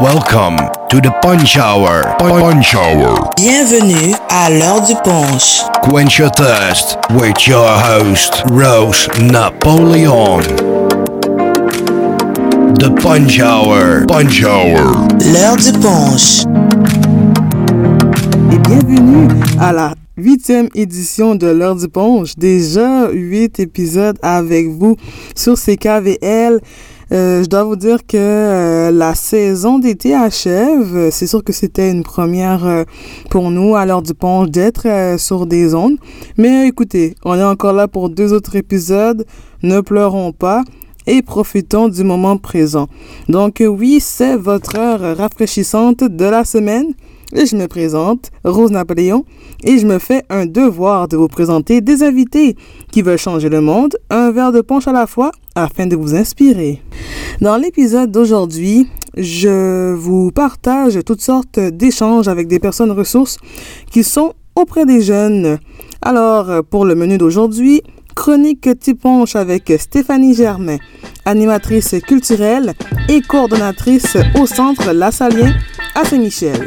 Welcome to the Punch Hour. Punch Hour. Bienvenue à l'heure du punch. Quench your thirst with your host, Rose Napoleon. The Punch Hour. Punch Hour. L'heure du punch. Et bienvenue à la huitième édition de l'heure du punch. Déjà huit épisodes avec vous sur CKVL. Euh, je dois vous dire que euh, la saison d'été achève. C'est sûr que c'était une première euh, pour nous à l'heure du punch d'être sur des ondes. Mais écoutez, on est encore là pour deux autres épisodes. Ne pleurons pas et profitons du moment présent. Donc oui, c'est votre heure rafraîchissante de la semaine. Je me présente, Rose Napoléon, et je me fais un devoir de vous présenter des invités qui veulent changer le monde, un verre de punch à la fois, afin de vous inspirer. Dans l'épisode d'aujourd'hui, je vous partage toutes sortes d'échanges avec des personnes ressources qui sont auprès des jeunes. Alors, pour le menu d'aujourd'hui, chronique punch avec Stéphanie Germain, animatrice culturelle et coordonnatrice au centre La Salien à Saint-Michel.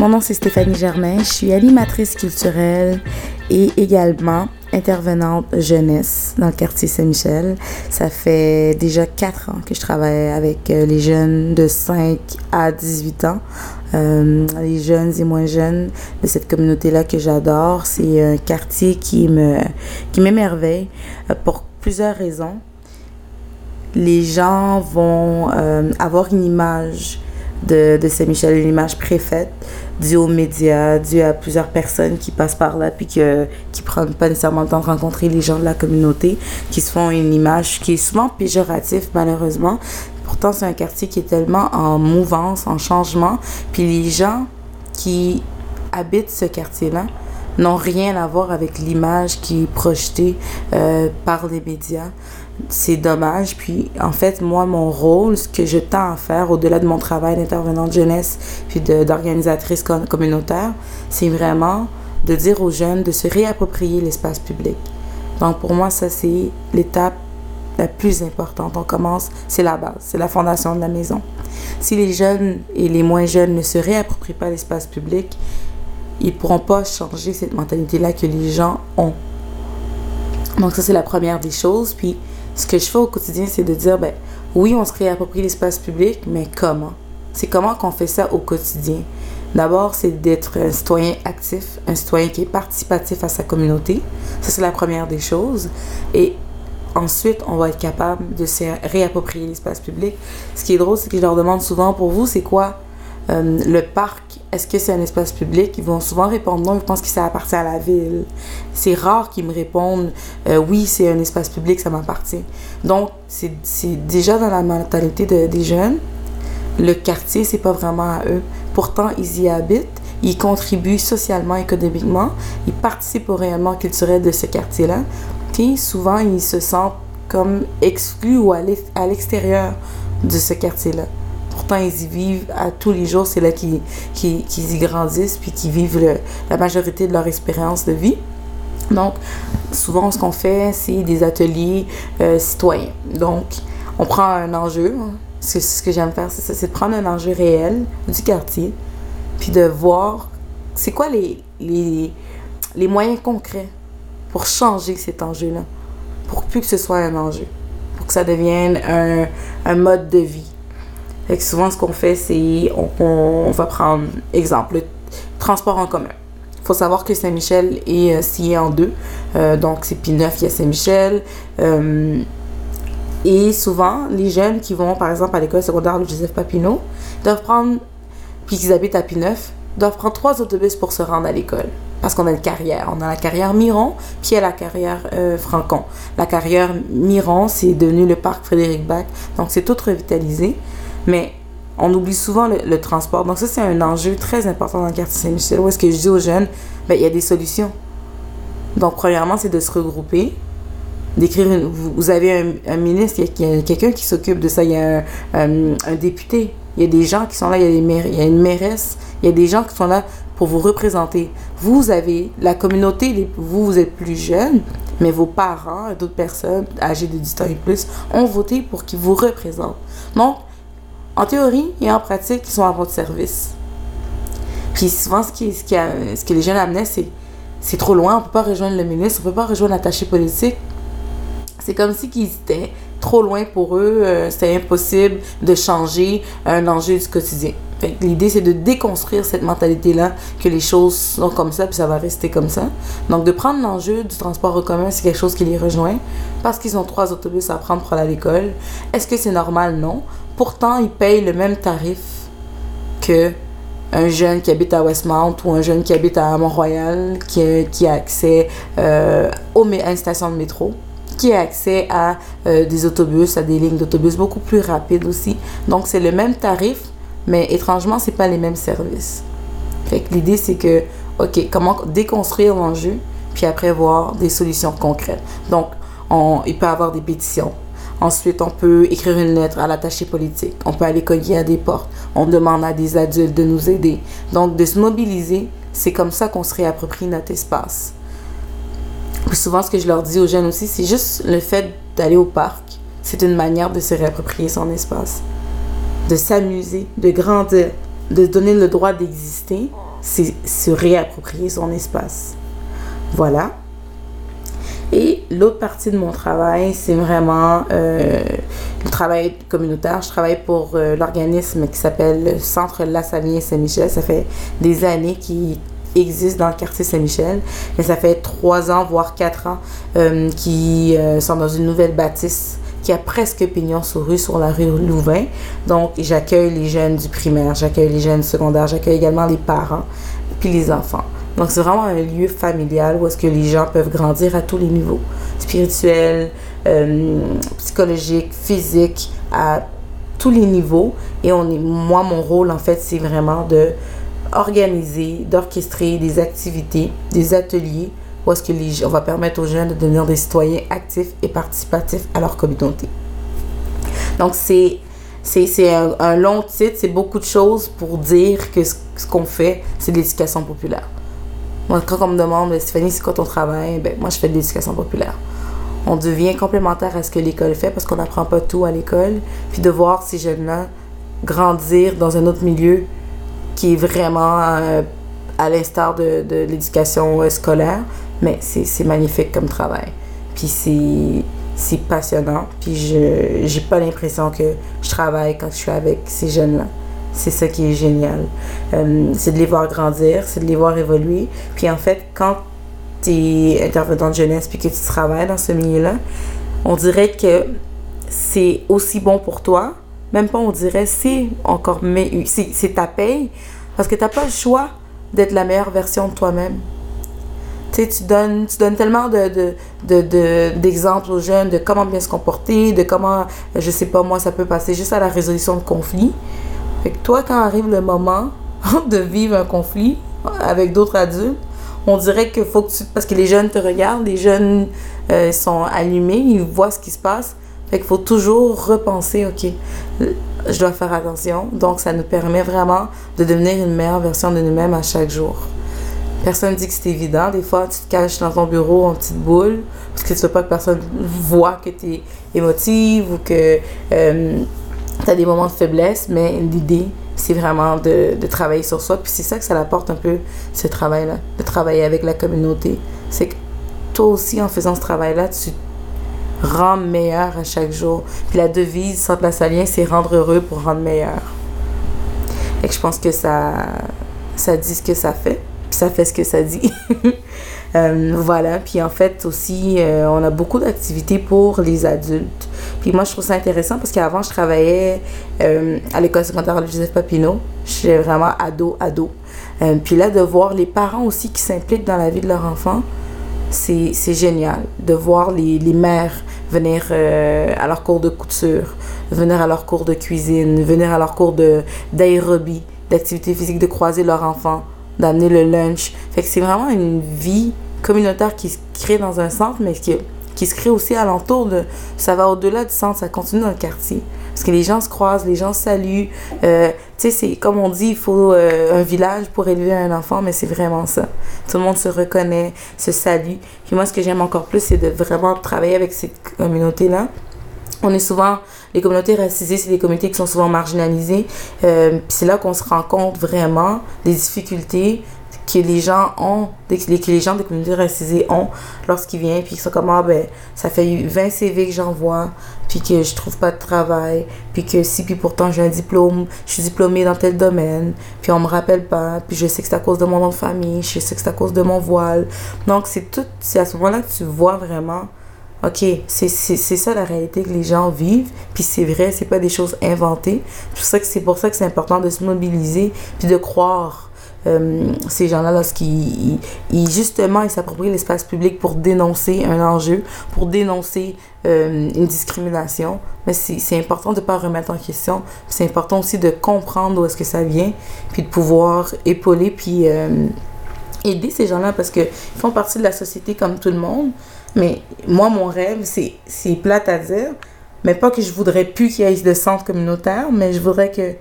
Mon nom c'est Stéphanie Germain, je suis animatrice culturelle et également intervenante jeunesse dans le quartier Saint-Michel. Ça fait déjà quatre ans que je travaille avec euh, les jeunes de 5 à 18 ans. Euh, les jeunes et moins jeunes de cette communauté-là que j'adore. C'est un quartier qui me qui m'émerveille euh, pour plusieurs raisons. Les gens vont avoir une image de, de Saint-Michel, une image préfaite dû aux médias, dû à plusieurs personnes qui passent par là puis que, qui prennent pas nécessairement le temps de rencontrer les gens de la communauté, qui se font une image qui est souvent péjorative malheureusement. Pourtant, c'est un quartier qui est tellement en mouvance, en changement. Puis les gens qui habitent ce quartier-là n'ont rien à voir avec l'image qui est projetée euh, par les médias c'est dommage. Puis, en fait, moi, mon rôle, ce que je tends à faire, au-delà de mon travail d'intervenante jeunesse, puis d'organisatrice communautaire, c'est vraiment de dire aux jeunes de se réapproprier l'espace public. Donc, pour moi, ça, c'est l'étape la plus importante. On commence, c'est la base, c'est la fondation de la maison. Si les jeunes et les moins jeunes ne se réapproprient pas l'espace public, ils pourront pas changer cette mentalité-là que les gens ont. Donc, ça, c'est la première des choses. Puis, ce que je fais au quotidien, c'est de dire, ben, oui, on se réapproprie l'espace public, mais comment? C'est comment qu'on fait ça au quotidien? D'abord, c'est d'être un citoyen actif, un citoyen qui est participatif à sa communauté. Ça, c'est la première des choses. Et ensuite, on va être capable de se réapproprier l'espace public. Ce qui est drôle, c'est que je leur demande souvent, pour vous, c'est quoi euh, le parc, est-ce que c'est un espace public? Ils vont souvent répondre non, je pense que ça appartient à la ville. C'est rare qu'ils me répondent euh, oui, c'est un espace public, ça m'appartient. Donc, c'est déjà dans la mentalité de, des jeunes. Le quartier, c'est pas vraiment à eux. Pourtant, ils y habitent, ils contribuent socialement, économiquement, ils participent au rayonnement culturel de ce quartier-là. Souvent, ils se sentent comme exclus ou à l'extérieur de ce quartier-là pourtant ils y vivent à tous les jours, c'est là qu'ils qui y grandissent, puis qu'ils vivent la majorité de leur expérience de vie. Donc, souvent, ce qu'on fait, c'est des ateliers euh, citoyens. Donc, on prend un enjeu, c'est ce que j'aime faire, c'est de prendre un enjeu réel du quartier, puis de voir c'est quoi les, les, les moyens concrets pour changer cet enjeu-là, pour plus que ce soit un enjeu, pour que ça devienne un, un mode de vie. Fait souvent, ce qu'on fait, c'est on, va prendre, exemple, le transport en commun. Il faut savoir que Saint-Michel est euh, scié en deux. Euh, donc, c'est P9, il y a Saint-Michel. Euh, et souvent, les jeunes qui vont, par exemple, à l'école secondaire Joseph Papineau, doivent prendre, puis qu'ils habitent à P9, doivent prendre trois autobus pour se rendre à l'école. Parce qu'on a une carrière. On a la carrière Miron, puis il y a la carrière euh, Francon. La carrière Miron, c'est devenu le parc Frédéric Bach. Donc, c'est tout revitalisé. Mais on oublie souvent le, transport. Donc ça, c'est un enjeu très important dans le quartier Saint-Michel. Où est-ce que je dis aux jeunes, ben, il y a des solutions. Donc, premièrement, c'est de se regrouper, d'écrire. Vous avez un, ministre, il y a, quelqu'un qui s'occupe de ça, il y a un, député, il y a des gens qui sont là, il y a, des maires, il y a une mairesse, il y a des gens qui sont là pour vous représenter. Vous avez la communauté, vous, vous êtes plus jeune, mais vos parents et d'autres personnes âgées de 10 ans et plus ont voté pour qu'ils vous représentent. Donc, en théorie et en pratique, ils sont à votre service. Puis souvent, ce, qui, ce, qui ce que les jeunes amenaient, c'est c'est trop loin, on peut pas rejoindre le ministre, on peut pas rejoindre l'attaché politique. C'est comme si qu'ils étaient trop loin pour eux, euh, c'était impossible de changer un enjeu du quotidien. L'idée, c'est de déconstruire cette mentalité-là, que les choses sont comme ça, puis ça va rester comme ça. Donc, de prendre l'enjeu du transport en commun, c'est quelque chose qui les rejoint, parce qu'ils ont trois autobus à prendre pour aller à l'école. Est-ce que c'est normal? Non. Pourtant, ils payent le même tarif que un jeune qui habite à Westmount ou un jeune qui habite à Mont-Royal, qui, a- qui a accès euh, à une station de métro, qui a accès à euh, des autobus, à des lignes d'autobus beaucoup plus rapides aussi. Donc, c'est le même tarif, mais étrangement, c'est pas les mêmes services. Fait que l'idée, c'est que, OK, comment déconstruire l'enjeu, puis après voir des solutions concrètes. Donc, on, il peut y avoir des pétitions. Ensuite, on peut écrire une lettre à l'attaché politique. On peut aller cogner à des portes. On demande à des adultes de nous aider. Donc, de se mobiliser, c'est comme ça qu'on se réapproprie notre espace. Puis souvent, ce que je leur dis aux jeunes aussi, c'est juste le fait d'aller au parc. C'est une manière de se réapproprier son espace. De s'amuser, de grandir, de donner le droit d'exister, c'est se réapproprier son espace. Voilà. Et l'autre partie de mon travail, c'est vraiment euh, le travail communautaire. Je travaille pour euh, l'organisme qui s'appelle le Centre La Saline Saint-Michel. Ça fait des années qu'il existe dans le quartier Saint-Michel. Mais ça fait trois ans, voire quatre ans, euh, euh, sont dans une nouvelle bâtisse qui a presque pignon sur rue, sur la rue Louvain. Donc, j'accueille les jeunes du primaire, j'accueille les jeunes du secondaire, j'accueille également les parents, puis les enfants. Donc, c'est vraiment un lieu familial où est-ce que les gens peuvent grandir à tous les niveaux. Spirituel, euh, psychologique, physique, à tous les niveaux. Et on est, moi, mon rôle, en fait, c'est vraiment de d'orchestrer des activités, des ateliers où est-ce que les, on va permettre aux jeunes de devenir des citoyens actifs et participatifs à leur communauté. Donc, c'est c'est c'est un, un long titre, c'est beaucoup de choses pour dire que ce, ce qu'on fait, c'est de l'éducation populaire. Quand on me demande, Stéphanie, c'est quoi ton travail? Ben, moi, je fais de l'éducation populaire. On devient complémentaire à ce que l'école fait parce qu'on n'apprend pas tout à l'école. Puis de voir ces jeunes-là grandir dans un autre milieu qui est vraiment euh, à l'instar de, l'éducation euh, scolaire, mais c'est magnifique comme travail. Puis c'est c'est passionnant. Puis je j'ai pas l'impression que je travaille quand je suis avec ces jeunes-là. C'est ça qui est génial. Euh, c'est de les voir grandir, c'est de les voir évoluer. Puis en fait, quand tu es intervenant de jeunesse puis que tu travailles dans ce milieu-là, on dirait que c'est aussi bon pour toi. Même pas, on dirait, c'est encore mieux. C'est ta paye. Parce que tu n'as pas le choix d'être la meilleure version de toi-même. Tu sais, tu donnes, tu donnes tellement de, de, de, de- d'exemples aux jeunes de comment bien se comporter, de comment, je sais pas moi, ça peut passer juste à la résolution de conflits. Fait que toi, quand arrive le moment de vivre un conflit avec d'autres adultes, on dirait que faut que tu... Parce que les jeunes te regardent, les jeunes euh, sont allumés, ils voient ce qui se passe. Fait qu'il faut toujours repenser, OK, je dois faire attention. Donc, ça nous permet vraiment de devenir une meilleure version de nous-mêmes à chaque jour. Personne dit que c'est évident. Des fois, tu te caches dans ton bureau en petite boule parce que tu veux pas que personne voit que tu es émotive ou que tu as des moments de faiblesse. Mais l'idée, c'est vraiment de, de travailler sur soi. Puis c'est ça que ça apporte un peu, ce travail-là, de travailler avec la communauté. C'est que toi aussi, en faisant ce travail-là, tu rends meilleur à chaque jour. Puis la devise Centre La Salien, c'est rendre heureux pour rendre meilleur. Et je pense que ça, ça dit ce que ça fait, puis ça fait ce que ça dit. Euh, voilà, puis en fait aussi, euh, on a beaucoup d'activités pour les adultes. Puis moi, je trouve ça intéressant parce qu'avant, je travaillais euh, à l'école secondaire Joseph Papineau. J'étais vraiment ado, ado. Puis là, de voir les parents aussi qui s'impliquent dans la vie de leur enfant, c'est génial. De voir les, les mères venir à leur cours de couture, venir à leur cours de cuisine, venir à leur cours de- d'aérobie, d'activité physique, de croiser leur enfant, d'amener le lunch. Fait que c'est vraiment une vie communautaire qui se crée dans un centre, mais qui, qui se crée aussi alentour de... Ça va au-delà du centre, ça continue dans le quartier. Parce que les gens se croisent, les gens saluent. Euh, tu sais, c'est comme on dit, il faut euh, un village pour élever un enfant, mais c'est vraiment ça. Tout le monde se reconnaît, se salue. Puis moi, ce que j'aime encore plus, c'est de vraiment travailler avec cette communauté-là. On est souvent les communautés racisées, c'est des communautés qui sont souvent marginalisées. Euh, c'est là qu'on se rend compte vraiment des difficultés que les gens ont, que les gens des communautés racisées ont lorsqu'ils viennent, puis qu'ils sont comme, ah ben, ça fait 20 CV que j'envoie, puis que je trouve pas de travail, puis que si, puis pourtant j'ai un diplôme, je suis diplômée dans tel domaine, puis on me rappelle pas, puis je sais que c'est à cause de mon nom de famille, je sais que c'est à cause de mon voile. Donc c'est tout, c'est à ce moment-là que tu vois vraiment, ok, c'est ça la réalité que les gens vivent, puis c'est vrai, c'est pas des choses inventées. C'est pour ça que c'est important de se mobiliser, puis de croire euh, ces gens-là, lorsqu'ils ils, justement ils s'approprient l'espace public pour dénoncer un enjeu, pour dénoncer euh, une discrimination, mais c'est important de ne pas remettre en question. C'est important aussi de comprendre d'où est-ce que ça vient, puis de pouvoir épauler, puis euh, aider ces gens-là parce qu'ils font partie de la société comme tout le monde. Mais moi, mon rêve, c'est plate à dire, mais pas que je voudrais plus qu'il y ait de centre communautaire, mais je voudrais que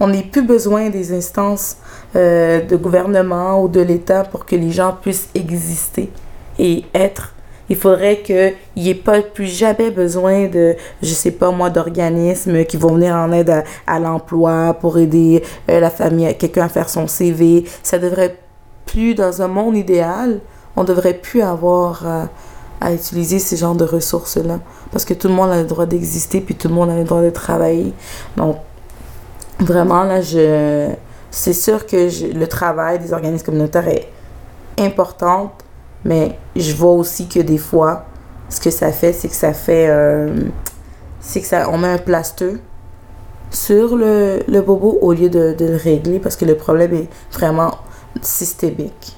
on n'ait plus besoin des instances euh, de gouvernement ou de l'État pour que les gens puissent exister et être. Il faudrait qu'il n'y ait pas plus jamais besoin de, je sais pas moi, d'organismes qui vont venir en aide à, l'emploi pour aider euh, la famille, quelqu'un à faire son CV. Ça devrait plus, dans un monde idéal, on devrait plus avoir à, à utiliser ce genre de ressources-là. Parce que tout le monde a le droit d'exister, puis tout le monde a le droit de travailler. Donc, vraiment, là, je, c'est sûr que le travail des organismes communautaires est important, mais je vois aussi que des fois, ce que ça fait, c'est que ça fait. Euh, c'est que ça, on met un plasteux sur le, bobo au lieu de, le régler parce que le problème est vraiment systémique.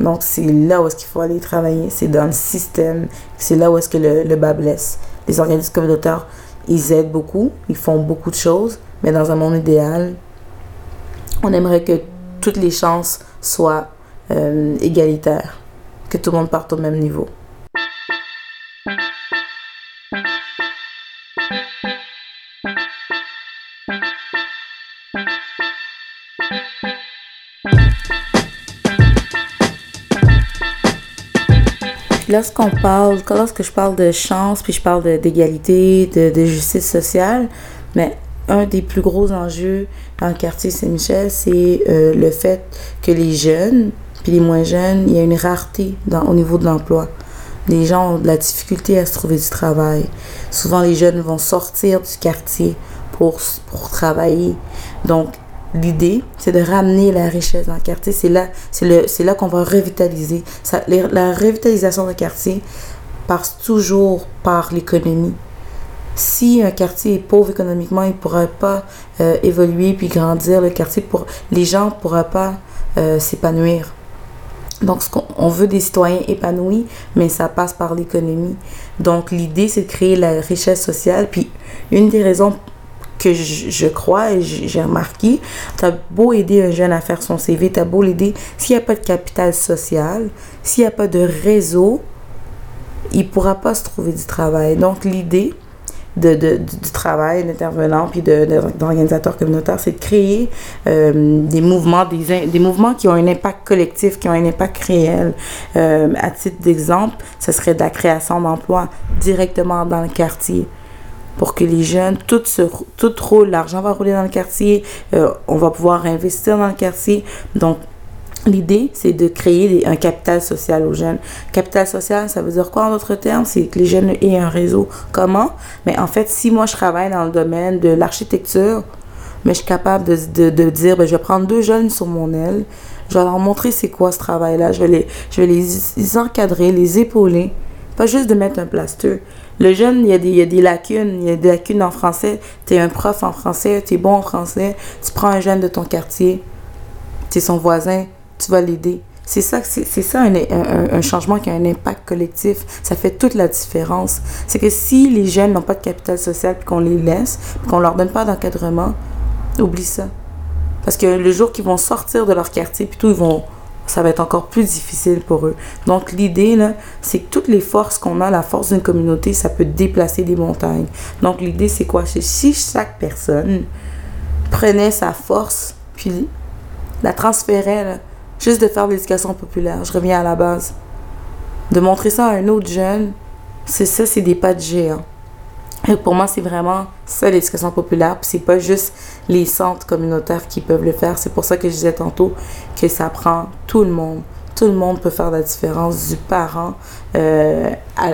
Donc, c'est là où est-ce qu'il faut aller travailler. C'est dans le système. C'est là où est-ce que le, bas blesse. Les organismes communautaires, ils aident beaucoup. Ils font beaucoup de choses. Mais dans un monde idéal, on aimerait que toutes les chances soient euh, égalitaires, que tout le monde parte au même niveau. Lorsqu'on parle, lorsque je parle de chance, puis je parle d'égalité, de, justice sociale, mais un des plus gros enjeux dans le quartier Saint-Michel, c'est euh, le fait que les jeunes, puis les moins jeunes, il y a une rareté au niveau de l'emploi. Les gens ont de la difficulté à se trouver du travail. Souvent, les jeunes vont sortir du quartier pour, pour travailler. Donc, l'idée, c'est de ramener la richesse dans le quartier. C'est là, c'est là qu'on va revitaliser. La revitalisation du quartier passe toujours par l'économie si un quartier est pauvre économiquement, il ne pourra pas euh, évoluer puis grandir. Le quartier, pour les gens ne pourront pas euh, s'épanouir. Donc, on veut des citoyens épanouis, mais ça passe par l'économie. Donc, l'idée, c'est de créer la richesse sociale. Puis, une des raisons que je, crois et j'ai remarqué, tu as beau aider un jeune à faire son CV, tu as beau l'aider, s'il n'y a pas de capital social, s'il n'y a pas de réseau, il ne pourra pas se trouver du travail. Donc, l'idée, de, de, du travail d'intervenants puis d'organisateurs communautaires, c'est de créer euh, des mouvements, des, des mouvements qui ont un impact collectif, qui ont un impact réel. Euh, à titre d'exemple, ce serait de la création d'emplois directement dans le quartier pour que les jeunes, tout, se, roule, l'argent va rouler dans le quartier, euh, on va pouvoir investir dans le quartier. Donc, L'idée, c'est de créer un capital social aux jeunes. Capital social, ça veut dire quoi en d'autres termes? C'est que les jeunes aient un réseau. Comment? Mais en fait, si moi je travaille dans le domaine de l'architecture, mais je suis capable de, dire, ben, je vais prendre deux jeunes sur mon aile, je vais leur montrer c'est quoi ce travail-là, je vais, les, je vais les, encadrer, les épauler, pas juste de mettre un plaster. Le jeune, il y, a des, y a des lacunes, il y a des lacunes en français, tu es un prof en français, tu es bon en français, tu prends un jeune de ton quartier, tu es son voisin, tu vas l'aider. C'est ça, c'est, ça un, un, changement qui a un impact collectif. Ça fait toute la différence. C'est que si les jeunes n'ont pas de capital social puis qu'on les laisse, qu'on leur donne pas d'encadrement, oublie ça. Parce que le jour qu'ils vont sortir de leur quartier, puis tout, ils vont, ça va être encore plus difficile pour eux. Donc l'idée, là, c'est que toutes les forces qu'on a, la force d'une communauté, ça peut déplacer des montagnes. Donc l'idée, c'est quoi? C'est si chaque personne prenait sa force, puis la transférait, là, Juste de faire l'éducation populaire, je reviens à la base. De montrer ça à un autre jeune, c'est ça, c'est des pas de géant. Pour moi, c'est vraiment ça l'éducation populaire. Puis c'est pas juste les centres communautaires qui peuvent le faire. C'est pour ça que je disais tantôt que ça prend tout le monde. Tout le monde peut faire la différence, du parent euh,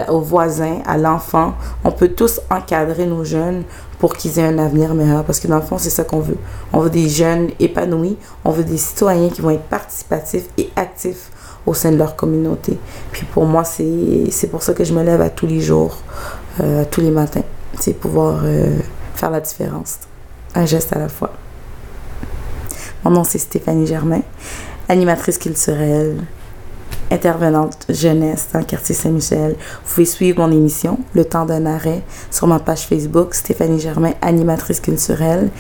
au voisin, à l'enfant. On peut tous encadrer nos jeunes pour qu'ils aient un avenir meilleur. Parce que dans le fond, c'est ça qu'on veut. On veut des jeunes épanouis. On veut des citoyens qui vont être participatifs et actifs au sein de leur communauté. Puis pour moi, c'est pour ça que je me lève à tous les jours, euh, tous les matins c'est pouvoir euh, faire la différence. Un geste à la fois. Mon nom, c'est Stéphanie Germain, animatrice culturelle, intervenante jeunesse dans le quartier Saint-Michel. Vous pouvez suivre mon émission, Le temps d'un arrêt, sur ma page Facebook, Stéphanie Germain, animatrice culturelle.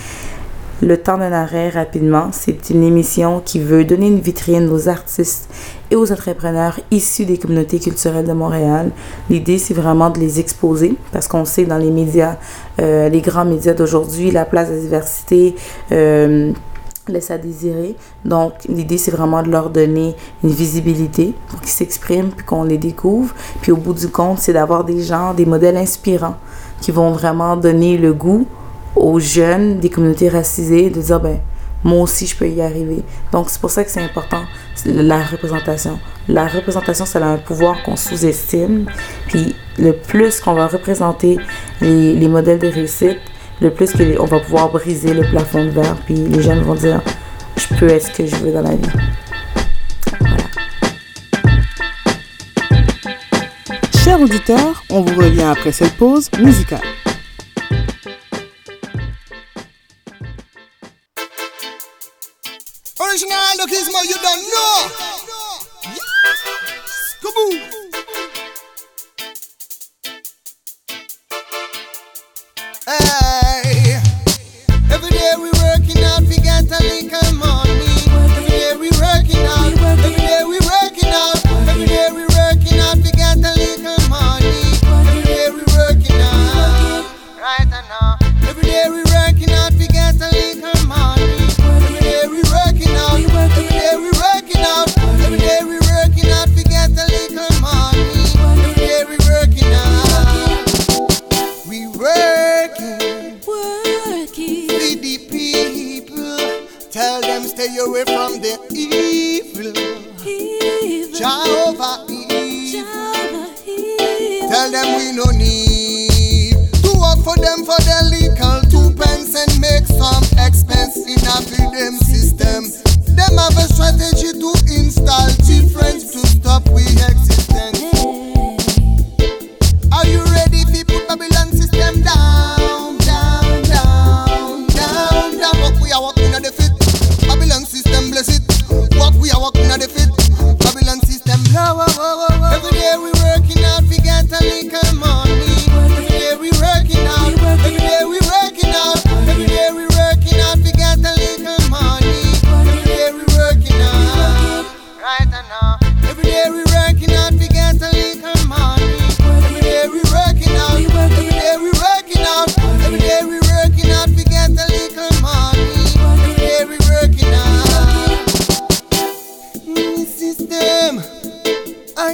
Le temps d'un arrêt, rapidement, c'est une émission qui veut donner une vitrine aux artistes et aux entrepreneurs issus des communautés culturelles de Montréal. L'idée, c'est vraiment de les exposer parce qu'on sait dans les médias, euh, les grands médias d'aujourd'hui, la place de la diversité euh, laisse à désirer. Donc, l'idée, c'est vraiment de leur donner une visibilité pour qu'ils s'expriment puis qu'on les découvre. Puis au bout du compte, c'est d'avoir des gens, des modèles inspirants qui vont vraiment donner le goût aux jeunes des communautés racisées de dire, ben, moi aussi, je peux y arriver. Donc, c'est pour ça que c'est important, la représentation. La représentation, c'est un pouvoir qu'on sous-estime. Puis, le plus qu'on va représenter les, les, modèles de réussite, le plus qu'on va pouvoir briser le plafond de verre. Puis, les jeunes vont dire, je peux être ce que je veux dans la vie. Chers auditeurs, on vous revient après cette pause musicale. Original Lookismo, you don't know. Yes. Kaboo.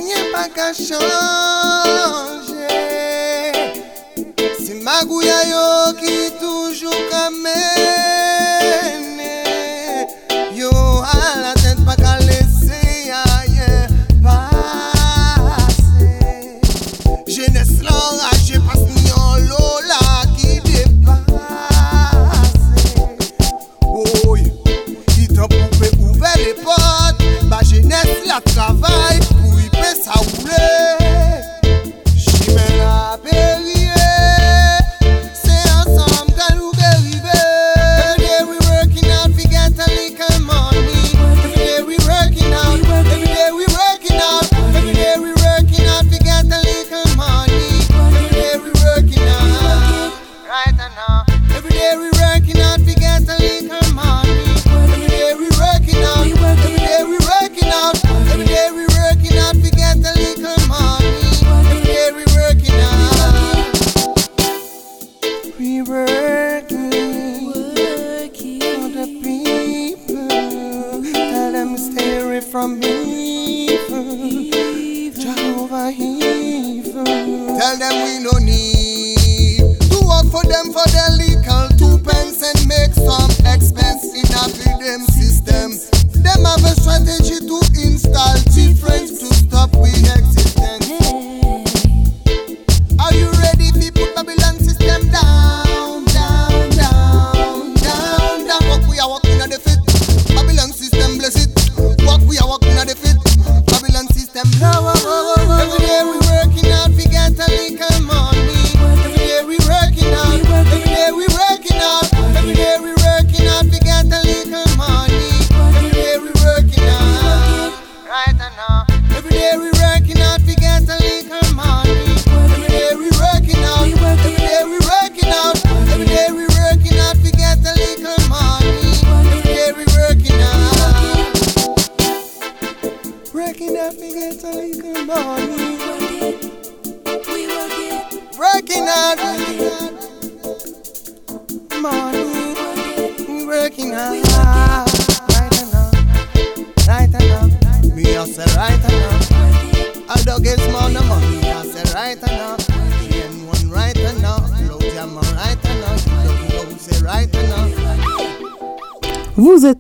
nye pa ka chanje Si magouya yo ki toujou kame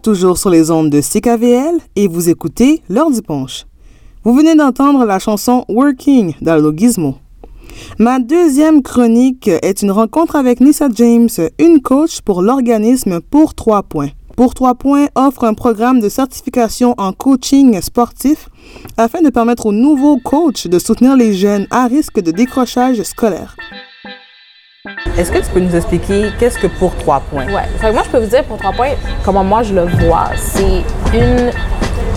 toujours sur les ondes de CKVL et vous écoutez L'heure du punch. Vous venez d'entendre la chanson Working d'Aldo Gizmo. Ma deuxième chronique est une rencontre avec Nissa James, une coach pour l'organisme Pour Trois Points. Pour Trois Points offre un programme de certification en coaching sportif afin de permettre aux nouveaux coachs de soutenir les jeunes à risque de décrochage scolaire. Est-ce que tu peux nous expliquer qu'est-ce que pour trois points? Que moi, je peux vous dire pour trois points comment moi je le vois. C'est une.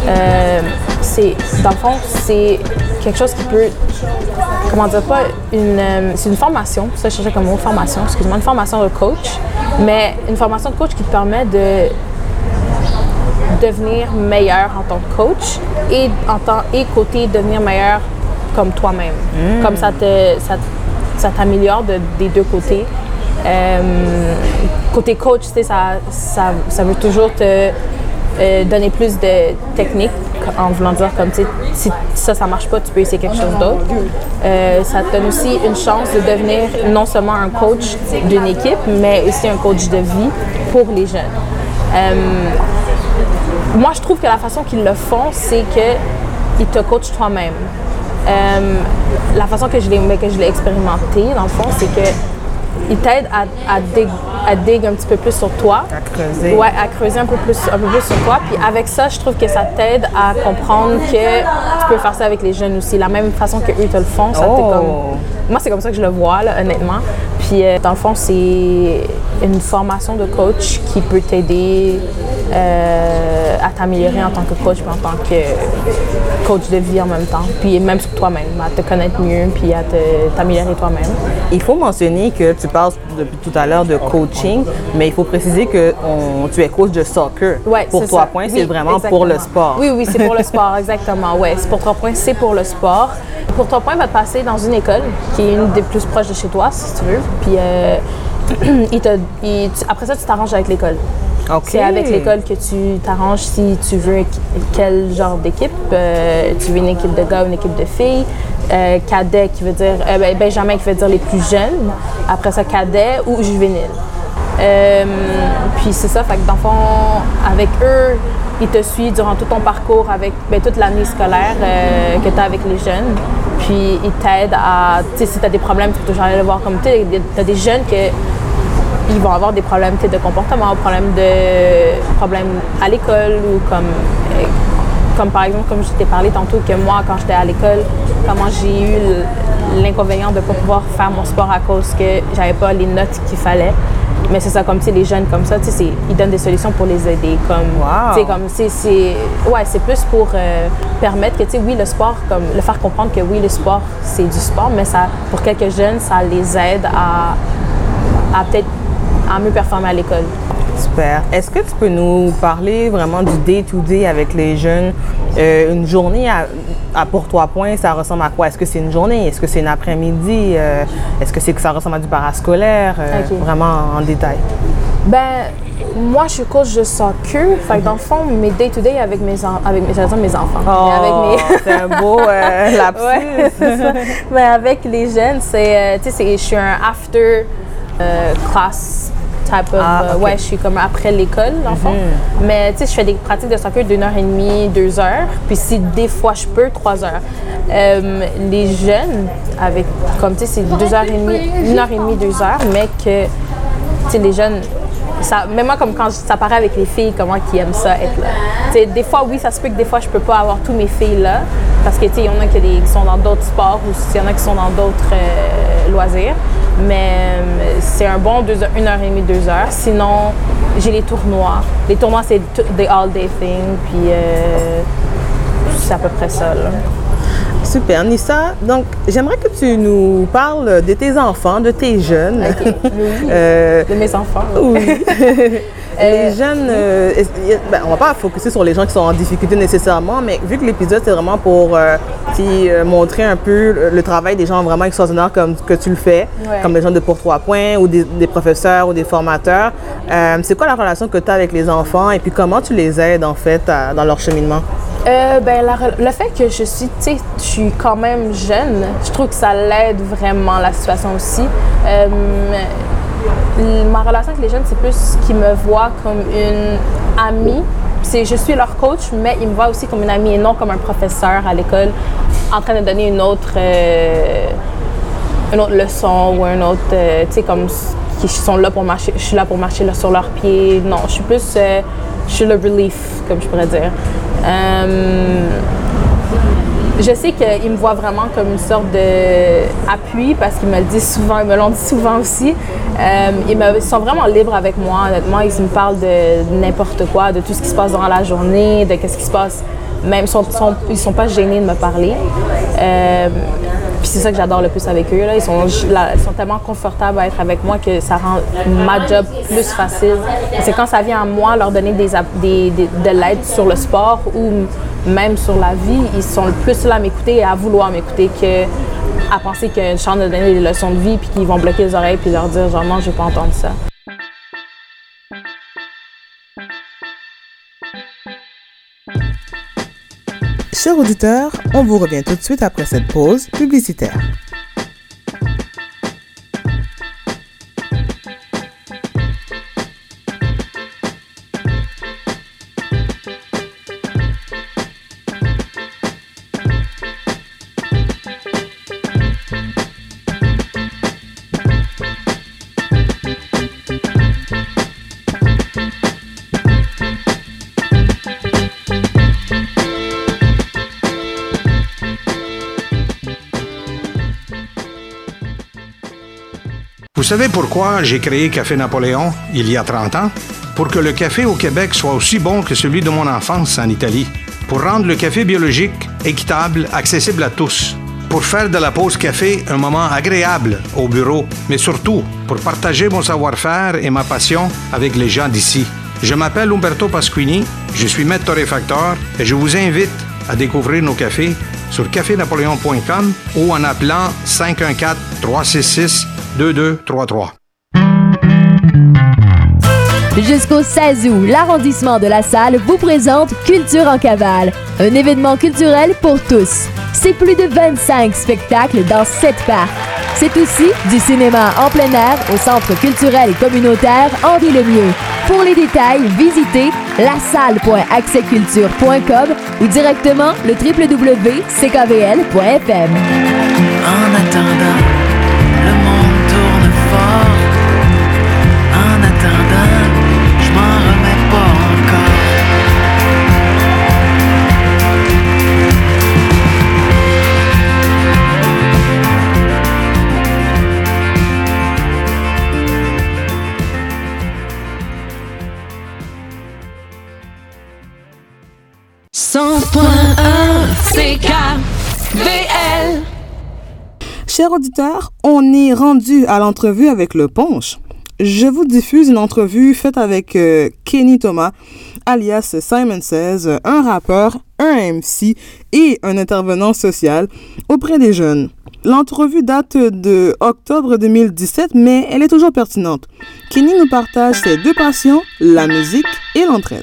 euh, c'est, dans le fond, c'est quelque chose qui peut. Comment dire, pas une. euh, c'est une formation. Ça, je cherchais comme mot formation. Excuse-moi, une formation de coach. Mais une formation de coach qui te permet de devenir meilleur en tant que coach et en tant et côté devenir meilleur comme toi-même. Comme ça te ça, ça t'améliore de- des deux côtés. Euh, côté coach, ça, ça, veut toujours te euh, donner plus de technique en voulant dire comme si ça ça marche pas, tu peux essayer quelque chose d'autre. Euh, ça te donne aussi une chance de devenir non seulement un coach d'une équipe, mais aussi un coach de vie pour les jeunes. Moi, je trouve que la façon qu'ils le font, c'est qu'ils te coachent toi-même. Euh, la façon que je l'ai que je l'ai expérimenté, dans le fond, c'est que ils t'aident à, à, dig, à dig un petit peu plus sur toi. À creuser. Ouais, à creuser un peu plus, un peu plus sur toi. Puis avec ça, je trouve que ça t'aide à comprendre que tu peux faire ça avec les jeunes aussi. La même façon que eux te le font, ça Oh. comme. Moi, c'est comme ça que je le vois, là, honnêtement. Puis euh, dans le fond, c'est une formation de coach qui peut t'aider euh, à t'améliorer en tant que coach puis en tant que coach de vie en même temps. Puis même sur toi-même, à te connaître mieux puis à t'améliorer toi-même. Il faut mentionner que tu parles depuis tout à l'heure de coaching, mais il faut préciser que on- tu es coach de soccer. Ouais, pour trois points, Oui, c'est vraiment pour le sport. Oui, oui, c'est pour le sport, exactement. Ouais, pour trois points, c'est pour le sport. Pour trois points, va te passer dans une école qui est une des plus proches de chez toi, si tu veux. Puis euh, il te- il- tu- après ça, tu t'arranges avec l'école. C'est avec l'école que tu t'arranges si tu veux quel genre d'équipe. Euh, tu veux une équipe de gars une équipe de filles. Euh, cadet qui veut dire euh, ben, Benjamin qui veut dire les plus jeunes. Après ça, cadet ou juvénile. Puis c'est ça, fait que dans fond, avec eux, ils te suivent durant tout ton parcours, avec ben, toute l'année scolaire que tu as avec les jeunes. Puis ils t'aident à, tu sais, si tu as des problèmes, tu peux toujours aller le voir comme tu as des jeunes que ils vont avoir des problèmes de comportement, problèmes de problèmes à l'école ou comme euh, comme par exemple comme je t'ai parlé tantôt que moi quand j'étais à l'école comment j'ai eu l'inconvénient de ne pas pouvoir faire mon sport à cause que j'avais pas les notes qu'il fallait. Mais c'est ça comme les jeunes comme ça, ils donnent des solutions pour les aider comme Wow. comme c'est c'est ouais, c'est plus pour euh, permettre que tu sais oui le sport comme le faire comprendre que oui le sport c'est du sport mais ça pour quelques jeunes ça les aide à à peut-être à mieux performer à l'école. Super. Est-ce que tu peux nous parler vraiment du day-to-day avec les jeunes? Euh, une journée à, à pour trois points, ça ressemble à quoi? Est-ce que c'est une journée? Est-ce que c'est un après-midi? Euh, Est-ce que c'est que ça ressemble à du parascolaire? Euh. Vraiment en détail. Ben, moi, je suis coach de soccer. Fait que dans le fond, mes day-to-day avec mes, avec mes, dire mes enfants. Oh, mes... c'est un beau euh, lapsus. Ouais, ça. Mais avec les jeunes, c'est, euh, tu sais, je suis un after euh, class type of. Ah, euh. Ouais, je suis comme après l'école, dans le fond. Mais tu sais, je fais des pratiques de soccer d'une heure et demie, deux heures. Puis si des fois je peux, trois heures. Euh, les jeunes, avec, comme tu sais, c'est deux heures et demie, une heure et demie, deux heures, mais que, tu sais, les jeunes. Ça, même moi, comme quand ça paraît avec les filles, comment qui aiment ça être là. Tu sais, des fois, oui, ça se peut que des fois, je peux pas avoir tous mes filles là. Parce que, tu sais, il y en a qui sont dans d'autres sports ou il y en a qui sont dans d'autres euh, loisirs. Mais euh, c'est un bon deux heures, une heure et demie, deux heures. Sinon, j'ai les tournois. Les tournois, c'est des all-day things. Puis, euh, c'est à peu près ça, là. Super. Nissa, donc j'aimerais que tu nous parles de tes enfants, de tes jeunes. Oui. Euh, De mes enfants. oui. les jeunes, euh, y a- ben, on va pas focuser sur les gens qui sont en difficulté nécessairement, mais vu que l'épisode c'est vraiment pour euh, euh, montrer un peu le, le travail des gens vraiment extraordinaires comme que tu le fais, Ouais. comme les gens de Pour Trois Points ou des, des professeurs ou des formateurs, euh, c'est quoi la relation que tu as avec les enfants et puis comment tu les aides en fait à- dans leur cheminement? Euh, ben, le fait que je suis, tu je suis quand même jeune, je trouve que ça l'aide vraiment la situation aussi. Euh, ma relation avec les jeunes, c'est plus qu'ils me voient comme une amie. C'est, je suis leur coach, mais ils me voient aussi comme une amie et non comme un professeur à l'école en train de donner une autre, euh, une autre leçon ou un autre, tu sais, comme qui sont là pour marcher, je suis là pour marcher sur leurs pieds. Non, je suis plus, je suis le relief, comme je pourrais dire. Euh, je sais qu'ils me voient vraiment comme une sorte d'appui parce qu'ils me le disent souvent, ils me l'ont dit souvent aussi. Euh, ils, me- sont vraiment libres avec moi, honnêtement. Ils me parlent de n'importe quoi, de tout ce qui se passe durant la journée, de qu'est-ce qui se passe. Même, ils ils sont pas gênés de me parler. Euh, puis c'est ça que j'adore le plus avec eux. Là. Ils, sont, ils sont tellement confortables à être avec moi que ça rend ma job plus facile. C'est quand ça vient à moi leur donner des, des- de l'aide sur le sport ou même sur la vie, ils sont le plus là à m'écouter et à vouloir m'écouter que à penser en train de donner des leçons de vie puis qu'ils vont bloquer les oreilles puis leur dire genre non, je vais pas entendre ça. Chers auditeurs, on vous revient tout de suite après cette pause publicitaire. Savez pourquoi j'ai créé Café Napoléon il y a 30 ans? Pour que le café au Québec soit aussi bon que celui de mon enfance en Italie. Pour rendre le café biologique, équitable, accessible à tous. Pour faire de la pause café un moment agréable au bureau, mais surtout pour partager mon savoir-faire et ma passion avec les gens d'ici. Je m'appelle Umberto Pasquini, je suis maître torréfacteur et je vous invite à découvrir nos cafés sur cafénapoléon.com ou en appelant 514 366 2233. Jusqu'au 16 août, l'arrondissement de la salle vous présente Culture en cavale, un événement culturel pour tous. C'est plus de 25 spectacles dans 7 parcs. C'est aussi du cinéma en plein air au Centre culturel et communautaire Henri Lemieux. Pour les détails, visitez lasalle.accèsculture.com ou directement le www.ckvl.fm. En attendant, CKVL. Chers auditeurs, on est rendu à l'entrevue avec le Ponche. Je vous diffuse une entrevue faite avec euh, Kenny Thomas, alias Simon Says, un rappeur, un MC et un intervenant social auprès des jeunes. L'entrevue date de octobre 2017, mais elle est toujours pertinente. Kenny nous partage ses deux passions, la musique et l'entraide.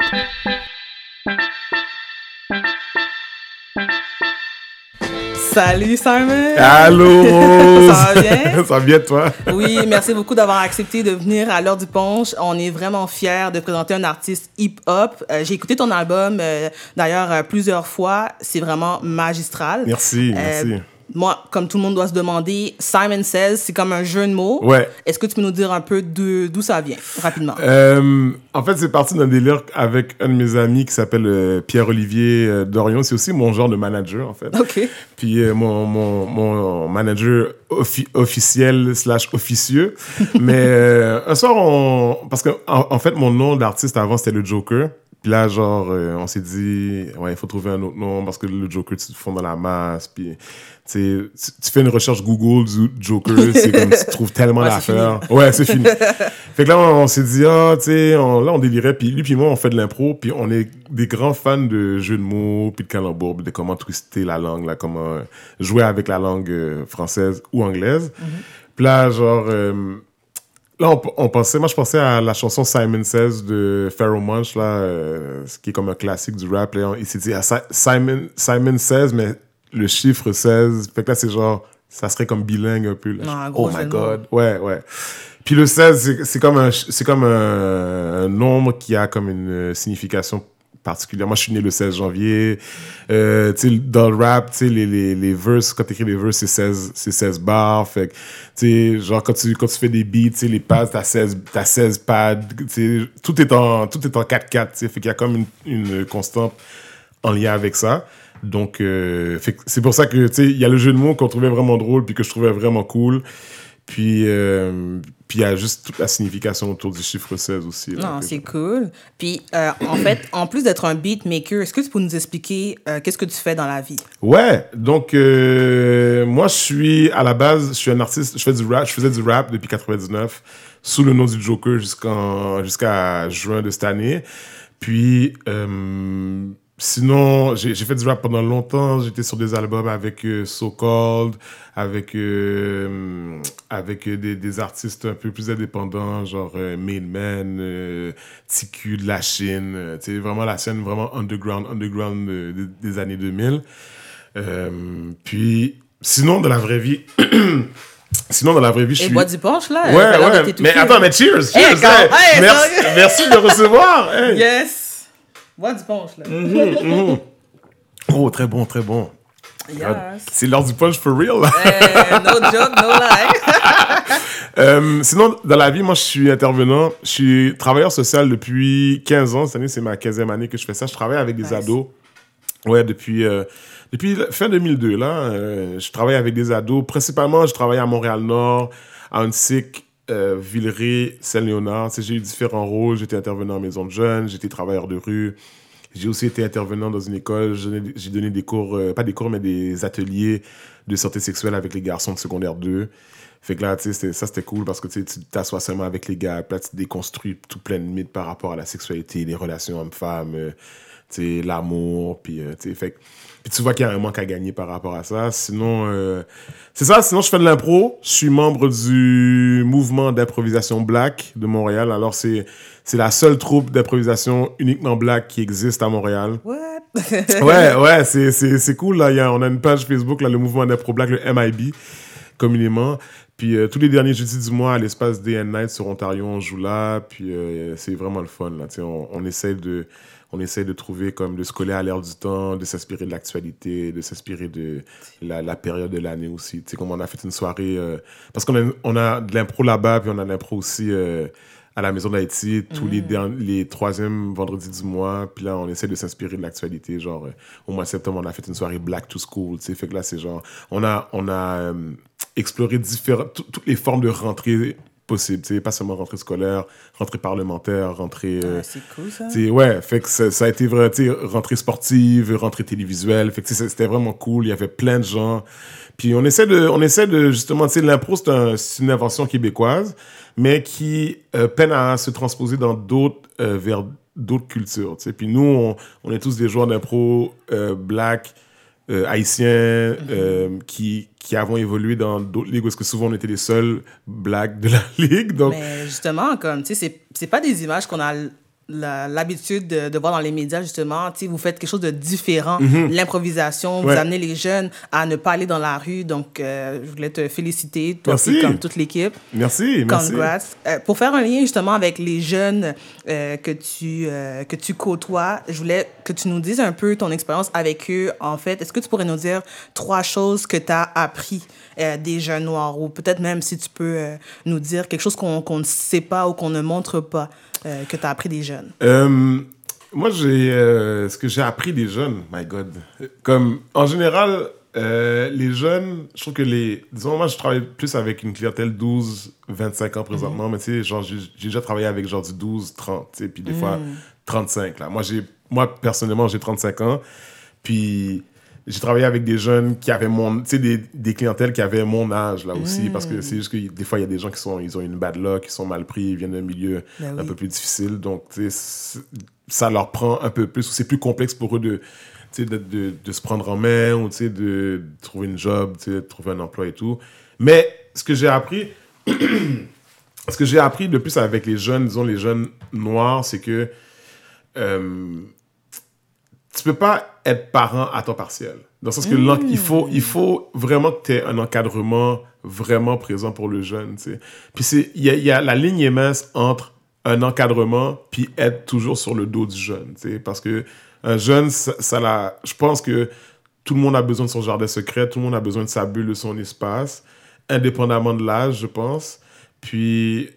Salut Simon! Allô! Ça va bien? Ça va bien toi? Oui, merci beaucoup d'avoir accepté de venir à l'heure du punch. On est vraiment fiers de présenter un artiste hip-hop. Euh, J'ai écouté ton album euh, d'ailleurs euh, plusieurs fois. C'est vraiment magistral. Merci, merci. Moi, comme tout le monde doit se demander, Simon Says, c'est comme un jeu de mots. Ouais. Est-ce que tu peux nous dire un peu d'où ça vient, rapidement? Euh, en fait, c'est parti d'un délire avec un de mes amis qui s'appelle euh, Pierre-Olivier euh, Dorion. C'est aussi mon genre de manager, en fait. OK. Puis euh, mon, mon, mon manager offi- officiel slash officieux. Mais un soir, on... parce que en, en fait, mon nom d'artiste avant, c'était le Joker. Puis là, genre, on s'est dit, ouais, il faut trouver un autre nom parce que le Joker, tu te fonds dans la masse. Puis, tu fais une recherche Google du Joker, c'est comme tu trouves tellement Ouais, d'affaires. Ouais, c'est fini. fait que là, on, on s'est dit, ah, tu sais, là, on délirait. Puis lui, puis moi, on fait de l'impro. Puis on est des grands fans de jeux de mots, puis de calembours, puis de comment twister la langue, là, comment jouer avec la langue euh, française ou anglaise. Puis là, genre, euh, là, on, on pensait, moi, je pensais à la chanson Simon Says de Pharaoh Monch, là, euh, ce qui est comme un classique du rap. Là, il s'est dit, ah, Si- Simon, Simon Says, mais le chiffre 16. Fait que là, c'est genre, ça serait comme bilingue un peu. Là. Non, oh my God. Ouais, ouais. Puis le 16, c'est- comme, un, comme un, un nombre qui a comme une signification particulière. Moi, je suis né le 16 janvier. Euh, dans le rap, les, les, les verses, quand tu écris les verses, c'est 16, c'est 16 bars. Fait que, genre, quand tu, quand tu fais des beats, les pads, t'as 16, t'as 16 pads. Tout est en, tout est en 4-4, tu sais. Fait qu'il y a comme une, une constante en lien avec ça. Donc, euh, c'est pour ça que, tu sais, il y a le jeu de mots qu'on trouvait vraiment drôle puis que je trouvais vraiment cool. Puis, euh, puis il y a juste toute la signification autour du chiffre 16 aussi. là. Non, c'est cool. Puis, euh, en fait, en plus d'être un beatmaker, est-ce que tu peux nous expliquer euh, qu'est-ce que tu fais dans la vie? Ouais, donc moi je suis à la base, je suis un artiste, je fais du rap, je faisais du rap depuis 99 sous le nom du Joker jusqu'à juin de cette année. Puis sinon, j'ai fait du rap pendant longtemps, j'étais sur des albums avec euh, So Called, avec euh, avec des, des artistes un peu plus indépendants, genre euh, Main Man, euh, TQ de la Chine, tu sais vraiment la scène vraiment underground, underground des, des années 2000. Euh, puis, sinon, dans la vraie vie, sinon, dans la vraie vie, je Et suis. bois du punch, là? Ouais, ouais. Mais attends, mais cheers! Hey, cheers quand- hey. hey, merci, merci de recevoir! Yes! Bois du punch, là. Mhm. Oh, très bon, très bon. Yes. C'est l'heure du punch for real. Eh, no joke, no lie. Euh, sinon, dans la vie, moi, je suis intervenant. Je suis travailleur social depuis 15 ans. Cette année, c'est ma 15e année que je fais ça. Je travaille avec des Nice. ados. Ouais, depuis, euh, depuis fin 2002, là. euh, je travaille avec des ados. Principalement, je travaille à Montréal-Nord, à Huntsic, euh, Saint-Léonard. J'ai eu différents rôles. J'étais intervenant en maison de jeunes, j'étais travailleur de rue. J'ai aussi été intervenant dans une école. J'ai donné des cours, euh, pas des cours, mais des ateliers de santé sexuelle avec les garçons de secondaire 2. Fait que là, tu sais, ça c'était cool parce que tu t'assois seulement avec les gars, là, tu déconstruis tout plein de mythes par rapport à la sexualité, les relations hommes-femmes, euh, tu sais, l'amour, puis euh, tu sais, fait que- puis tu vois qu'il y a un manque à gagner par rapport à ça. Sinon, euh, c'est ça. Sinon, je fais de l'impro. Je suis membre du mouvement d'improvisation black de Montréal. Alors, c'est c'est la seule troupe d'improvisation uniquement black qui existe à Montréal. What? Ouais, ouais, c'est, c'est, c'est cool. Là. Il y a, on a une page Facebook, là, le mouvement d'impro black, le MIB, communément. Puis euh, tous les derniers jeudis du mois, à l'espace Day and Night sur Ontario, on joue là. Puis euh, c'est vraiment le fun. Là. On, on, essaie de, on essaie de trouver, comme, de se coller à l'air du temps, de s'inspirer de l'actualité, de s'inspirer de la, la période de l'année aussi. Tu sais, comme on a fait une soirée. euh, parce qu'on a, on a de l'impro là-bas, puis on a de l'impro aussi. euh, à la Maison d'Haïti tous les, derni- les troisièmes vendredis du mois. Puis là, on essaie de s'inspirer de l'actualité. Genre, euh, au mois de septembre, on a fait une soirée Black to School. Tu sais, fait que là, c'est genre, on a, on a exploré différentes, tout- toutes les formes de rentrée Tu sais, pas seulement rentrée scolaire, rentrée parlementaire, rentrée. euh, Ah, c'est cool, ça. tu sais, ouais, fait que ça, ça a été vrai, tu sais, rentrée sportive, rentrée télévisuelle. Fait que c'était vraiment cool. Il y avait plein de gens. Puis on essaie de, on essaie de justement, tu sais, l'impro, c'est un- c'est une invention québécoise, mais qui euh, peine à se transposer dans d'autres, euh, vers d'autres cultures, tu sais. Puis nous, on, on est tous des joueurs d'impro black, euh, haïtiens, euh, qui, qui avons évolué dans d'autres ligues, parce que souvent on était les seuls blacks de la ligue. Donc, Mais justement, comme, tu sais, c'est- pas des images qu'on a l'habitude de, de voir dans les médias, justement, tu sais, vous faites quelque chose de différent. Mhm. L'improvisation, vous amenez les jeunes à ne pas aller dans la rue. Donc, euh, je voulais te féliciter, toi Merci. aussi, comme toute l'équipe. Merci, merci. Congrats. Euh, pour faire un lien justement avec les jeunes euh, que, tu, euh, que tu côtoies, je voulais que tu nous dises un peu ton expérience avec eux. En fait, est-ce que tu pourrais nous dire trois choses que tu as appris euh, des jeunes noirs? Ou peut-être même si tu peux euh, nous dire quelque chose qu'on qu'on ne sait pas ou qu'on ne montre pas euh, que tu as appris des jeunes? Euh, moi, j'ai euh, ce que j'ai appris des jeunes, my God. Comme en général, euh, les jeunes, je trouve que les. Disons, moi, je travaille plus avec une clientèle 12-25 ans présentement, mais tu sais, genre, j'ai déjà travaillé avec genre du 12-30, tu sais, puis des fois Mm. 35. Là. Moi, moi, personnellement, j'ai 35 ans, puis j'ai travaillé avec des jeunes qui avaient mon. Tu sais, des, des clientèles qui avaient mon âge, là aussi, parce que c'est juste que des fois, il y a des gens qui sont, ils ont une bad luck, qui sont mal pris, ils viennent d'un milieu Ben un peu plus difficile, donc, tu sais, c'est- ça leur prend un peu plus, ou c'est plus complexe pour eux de. tu sais, De, de, de se prendre en main ou tu sais, de, de trouver une job, tu sais, de trouver un emploi et tout. Mais ce que j'ai appris, ce que j'ai appris de plus avec les jeunes, disons les jeunes noirs, c'est que euh, tu peux pas être parent à temps partiel. Dans le sens que il, faut, il faut vraiment que tu aies un encadrement vraiment présent pour le jeune. tu sais. Puis il y a, il y a- la ligne est mince entre un encadrement puis être toujours sur le dos du jeune. tu sais. Parce que un jeune, ça, ça la, je pense que tout le monde a besoin de son jardin secret, tout le monde a besoin de sa bulle, de son espace, indépendamment de l'âge, je pense. Puis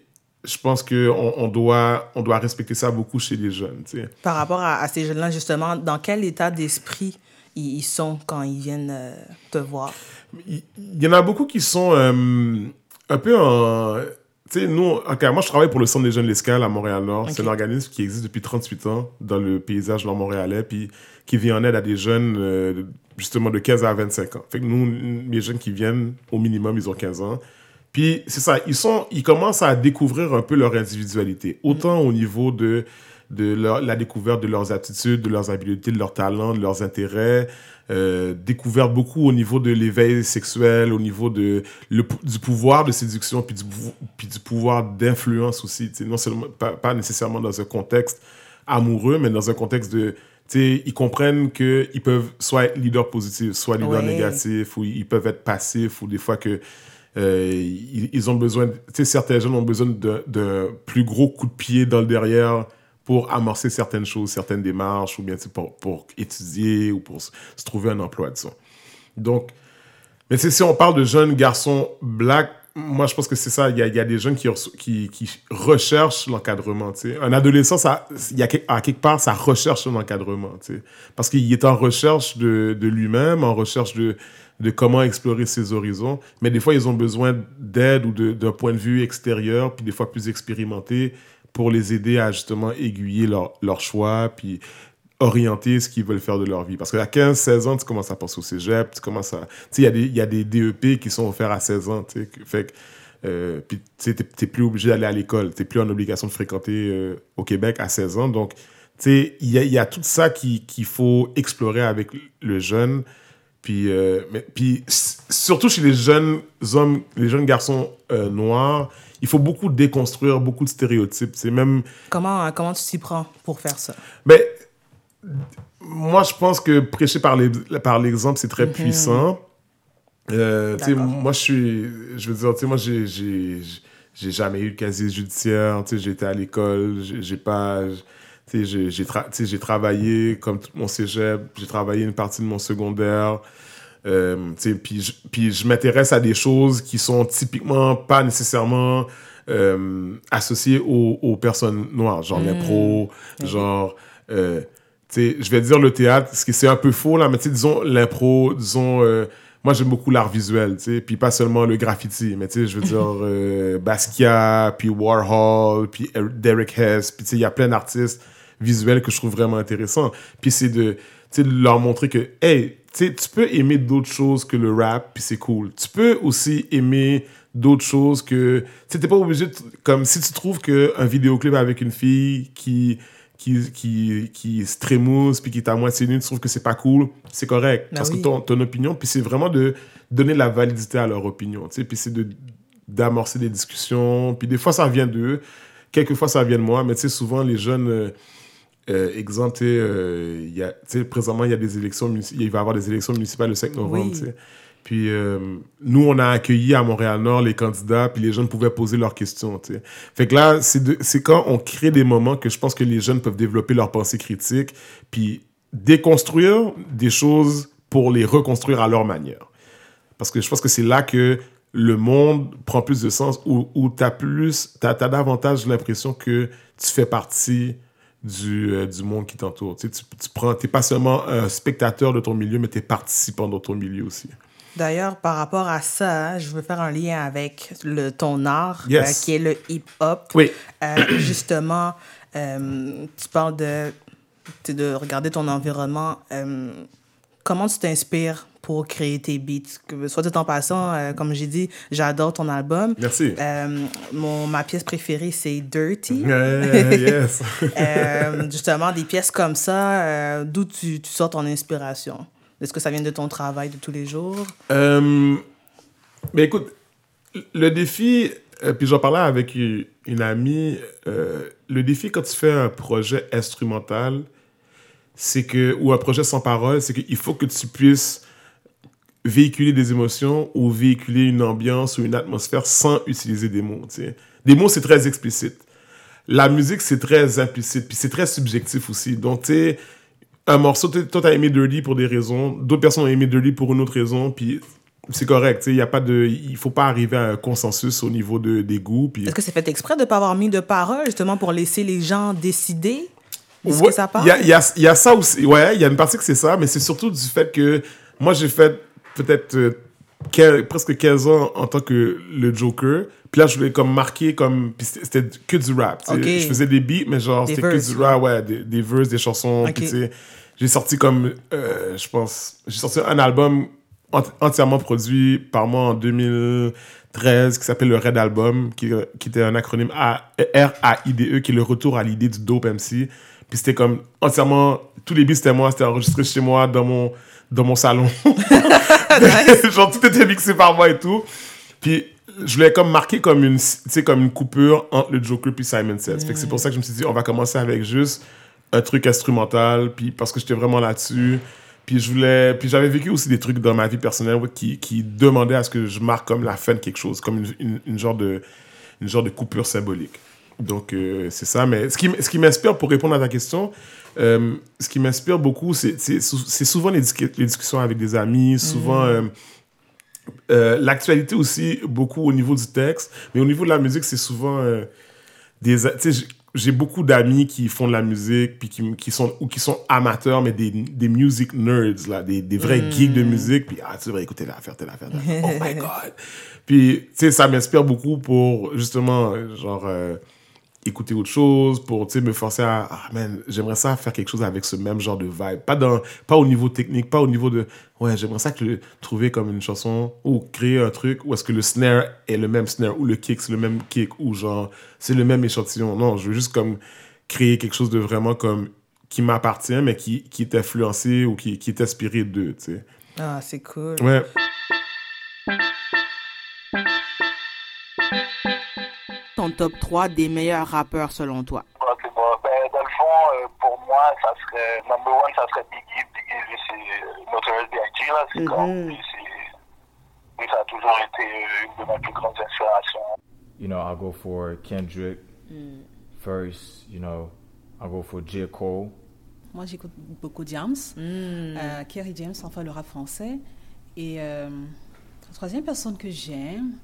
je pense qu'on on doit, on doit respecter ça beaucoup chez les jeunes. tu sais. Par rapport à, à ces jeunes-là, justement, dans quel état d'esprit ils, ils sont quand ils viennent euh, te voir? il y en a beaucoup qui sont euh, un peu en. Tu sais, nous, moi, je travaille pour le Centre des jeunes de l'Escale à Montréal-Nord. C'est un organisme qui existe depuis 38 ans dans le paysage nord-montréalais, puis qui vient en aide à des jeunes, euh, justement, de 15 à 25 ans. Fait que nous, les jeunes qui viennent, au minimum, ils ont 15 ans. Puis, c'est ça, ils, sont, ils commencent à découvrir un peu leur individualité, autant au niveau de, de leur- la découverte de leurs aptitudes, de leurs habiletés, de leurs talents, de leurs intérêts, euh, découverte beaucoup au niveau de l'éveil sexuel, au niveau de, le, du pouvoir de séduction, puis du, pou- puis du pouvoir d'influence aussi. Non seulement, pas, pas nécessairement dans un contexte amoureux, mais dans un contexte de... Ils comprennent qu'ils peuvent soit être leader positif, soit leader Ouais. négatif, ou ils peuvent être passifs, ou des fois que euh, ils, ont besoin, de- certains jeunes ont besoin d'un plus gros coup de pied dans le derrière pour amorcer certaines choses, certaines démarches, ou bien pour, pour étudier ou pour se, trouver un emploi. Donc, mais si on parle de jeunes garçons blacks, moi je pense que c'est ça, il y a, y a des jeunes qui, qui, recherchent l'encadrement. Un adolescent, ça, y a, à quelque part, ça recherche son encadrement. tu sais. Parce qu'il est en recherche de, de lui-même, en recherche de, de comment explorer ses horizons. Mais des fois, ils ont besoin d'aide ou d'un point de vue extérieur, puis des fois plus expérimenté, pour les aider à justement aiguiller leur, leur choix, puis orienter ce qu'ils veulent faire de leur vie. Parce qu'à 15-16 ans, tu commences à penser au cégep, tu commences à... Tu sais, il y a des- il y, a des DEP qui sont offerts à 16 ans, tu sais. que- Fait que... euh, puis, tu sais, t'es- t'es plus obligé d'aller à l'école. T'es plus en obligation de fréquenter euh, au Québec à 16 ans. Donc, tu sais, il y a, il y a tout ça qui- qu'il faut explorer avec le jeune. Puis, euh, mais, puis surtout chez les jeunes hommes, les jeunes garçons euh, noirs, il faut beaucoup déconstruire beaucoup de stéréotypes. C'est même Comment, comment tu t'y prends pour faire ça? mais moi, je pense que prêcher par les- par l'exemple, c'est très Mhm. puissant. Euh, moi, je suis. Je veux dire, tu sais, moi, j'ai- jamais eu de casier judiciaire. Tu sais, j'étais à l'école. J'ai pas. Tu sais, j'ai- tra- travaillé comme tout mon cégep. J'ai travaillé une partie de mon secondaire. Euh, tu sais, puis je, puis je m'intéresse à des choses qui sont typiquement pas nécessairement euh, associées aux, aux personnes noires, genre Mm. l'impro, genre, euh, tu sais, je vais dire le théâtre, ce qui c'est un peu faux là, mais tu sais, disons l'impro, disons, euh, moi j'aime beaucoup l'art visuel, tu sais, puis pas seulement le graffiti, mais tu sais, je veux dire euh, Basquiat, puis Warhol, puis Er- Derek Hess, puis tu sais, il y a plein d'artistes visuels que je trouve vraiment intéressants. Puis c'est de, de leur montrer que, hey, tu sais, tu peux aimer d'autres choses que le rap, puis c'est cool. Tu peux aussi aimer d'autres choses que, tu sais, t'es pas obligé, de- comme si tu trouves qu'un vidéoclip avec une fille qui qui, qui, qui se trémousse puis qui est à moitié nue, tu trouves que c'est pas cool, c'est correct. Ben parce oui. que ton, ton opinion, puis c'est vraiment de donner la validité à leur opinion, tu sais, puis c'est de d'amorcer des discussions, puis des fois ça vient d'eux, quelquefois ça vient de moi, mais tu sais, souvent les jeunes, euh, euh, exemple, tu sais, euh, y a- présentement, il y a des élections, il va y avoir des élections municipales le 5 novembre, Oui. Puis euh, nous, on a accueilli à Montréal-Nord les candidats, puis les jeunes pouvaient poser leurs questions. tu sais. Fait que là, c'est de- quand on crée des moments que je pense que les jeunes peuvent développer leur pensée critique, puis déconstruire des choses pour les reconstruire à leur manière. Parce que je pense que c'est là que le monde prend plus de sens, où, où tu as plus, tu as, davantage l'impression que tu fais partie du, euh, du monde qui t'entoure. Tu, sais, tu, prends, t'es pas seulement un spectateur de ton milieu, mais tu es participant dans ton milieu aussi. D'ailleurs, par rapport à ça, je veux faire un lien avec le, ton art, Yes. euh, qui est le hip-hop. Oui. Euh, justement, euh, tu parles de, de regarder ton environnement. Comment tu t'inspires pour créer tes beats? Que- Soit dit en passant, euh, comme j'ai dit, j'adore ton album. Merci. Euh, mon, ma pièce préférée, c'est Dirty. Yeah, yes. Euh, justement, des pièces comme ça, d'où tu, tu sors ton inspiration? Est-ce que ça vient de ton travail de tous les jours? Euh, mais écoute, le défi, euh, puis j'en parlais avec une, amie, euh, le défi quand tu fais un projet instrumental, c'est que, ou un projet sans parole, c'est qu'il faut que tu puisses véhiculer des émotions ou véhiculer une ambiance ou une atmosphère sans utiliser des mots. tu sais. Des mots, c'est très explicite. La musique, c'est très implicite, puis c'est très subjectif aussi. Donc, tu sais, un morceau, toi, t'as aimé Dirty pour des raisons, d'autres personnes ont aimé Dirty pour une autre raison, puis c'est correct, il y a pas de... Il faut pas arriver à un consensus au niveau de, des goûts, puis... Est-ce que c'est fait exprès de ne pas avoir mis de paroles, justement, pour laisser les gens décider? De ce Ouais, que ça parle? Il y y a- il y a ça aussi. Ouais, il y a une partie que c'est ça, mais c'est surtout du fait que moi, j'ai fait peut-être presque 15 ans en tant que le Joker. Puis là, je voulais comme marquer comme. Puis c'était que du rap. Je faisais des beats, mais genre, c'était que du rap, ouais, des, des verses, des chansons. Ok. Puis tu sais, j'ai sorti comme. euh, je pense. J'ai sorti un album ent- entièrement produit par moi en 2013 qui s'appelle le Red Album, qui, qui était un acronyme A- R-A-I-D-E, qui est le retour à l'idée du dope MC. Puis c'était comme entièrement, tous les beats c'était moi, c'était enregistré chez moi dans mon, dans mon salon. Genre tout était mixé par moi et tout. Puis je voulais comme marquer comme une, comme une coupure entre le Joker puis Simon Says. Fait que c'est pour ça que je me suis dit, on va commencer avec juste un truc instrumental, puis parce que j'étais vraiment là-dessus. Puis je voulais, puis j'avais vécu aussi des trucs dans ma vie personnelle ouais, qui, qui demandaient à ce que je marque comme la fin de quelque chose, comme une, une, une genre de, une genre de coupure symbolique. Donc euh, c'est ça. Mais ce qui, ce qui m'inspire pour répondre à ta question, euh, ce qui m'inspire beaucoup, c'est c'est sou- c'est souvent les, discu- les discussions avec des amis, souvent euh, euh, l'actualité aussi beaucoup au niveau du texte, mais au niveau de la musique, c'est souvent des. j'ai- beaucoup d'amis qui font de la musique, puis qui, qui sont, ou qui sont amateurs, mais des, des music nerds, là, des, des vrais geeks de musique, puis ah, tu devrais écouter l'affaire, telle affaire, telle affaire. Oh my God! Puis, tu sais, ça m'inspire beaucoup pour, justement, genre, écouter autre chose, pour, me forcer à, ah, man, j'aimerais ça faire quelque chose avec ce même genre de vibe. Pas, dans, pas au niveau technique, pas au niveau de, ouais, j'aimerais ça que le, trouver comme une chanson, ou créer un truc où est-ce que le snare est le même snare, ou le kick, c'est le même kick, ou genre, c'est le même échantillon. Non, je veux juste comme créer quelque chose de vraiment comme, qui m'appartient, mais qui, qui est influencé ou qui, qui est inspiré d'eux, tu sais. Ah, c'est cool. Ouais. Ton top 3 des meilleurs rappeurs selon toi? Ok, bon, ben, dans le fond, euh, pour moi, ça serait, number one, ça serait Biggie. Biggie, lui, c'est euh, Notorious B.I.G., là. C'est c'est, lui, ça a toujours été une de mes plus grandes inspirations. You know, I'll go for Kendrick first. You know, I'll go for J. Cole. Moi, j'écoute beaucoup James, euh, Kerry James, enfin le rap français. Et euh, la troisième personne que j'aime,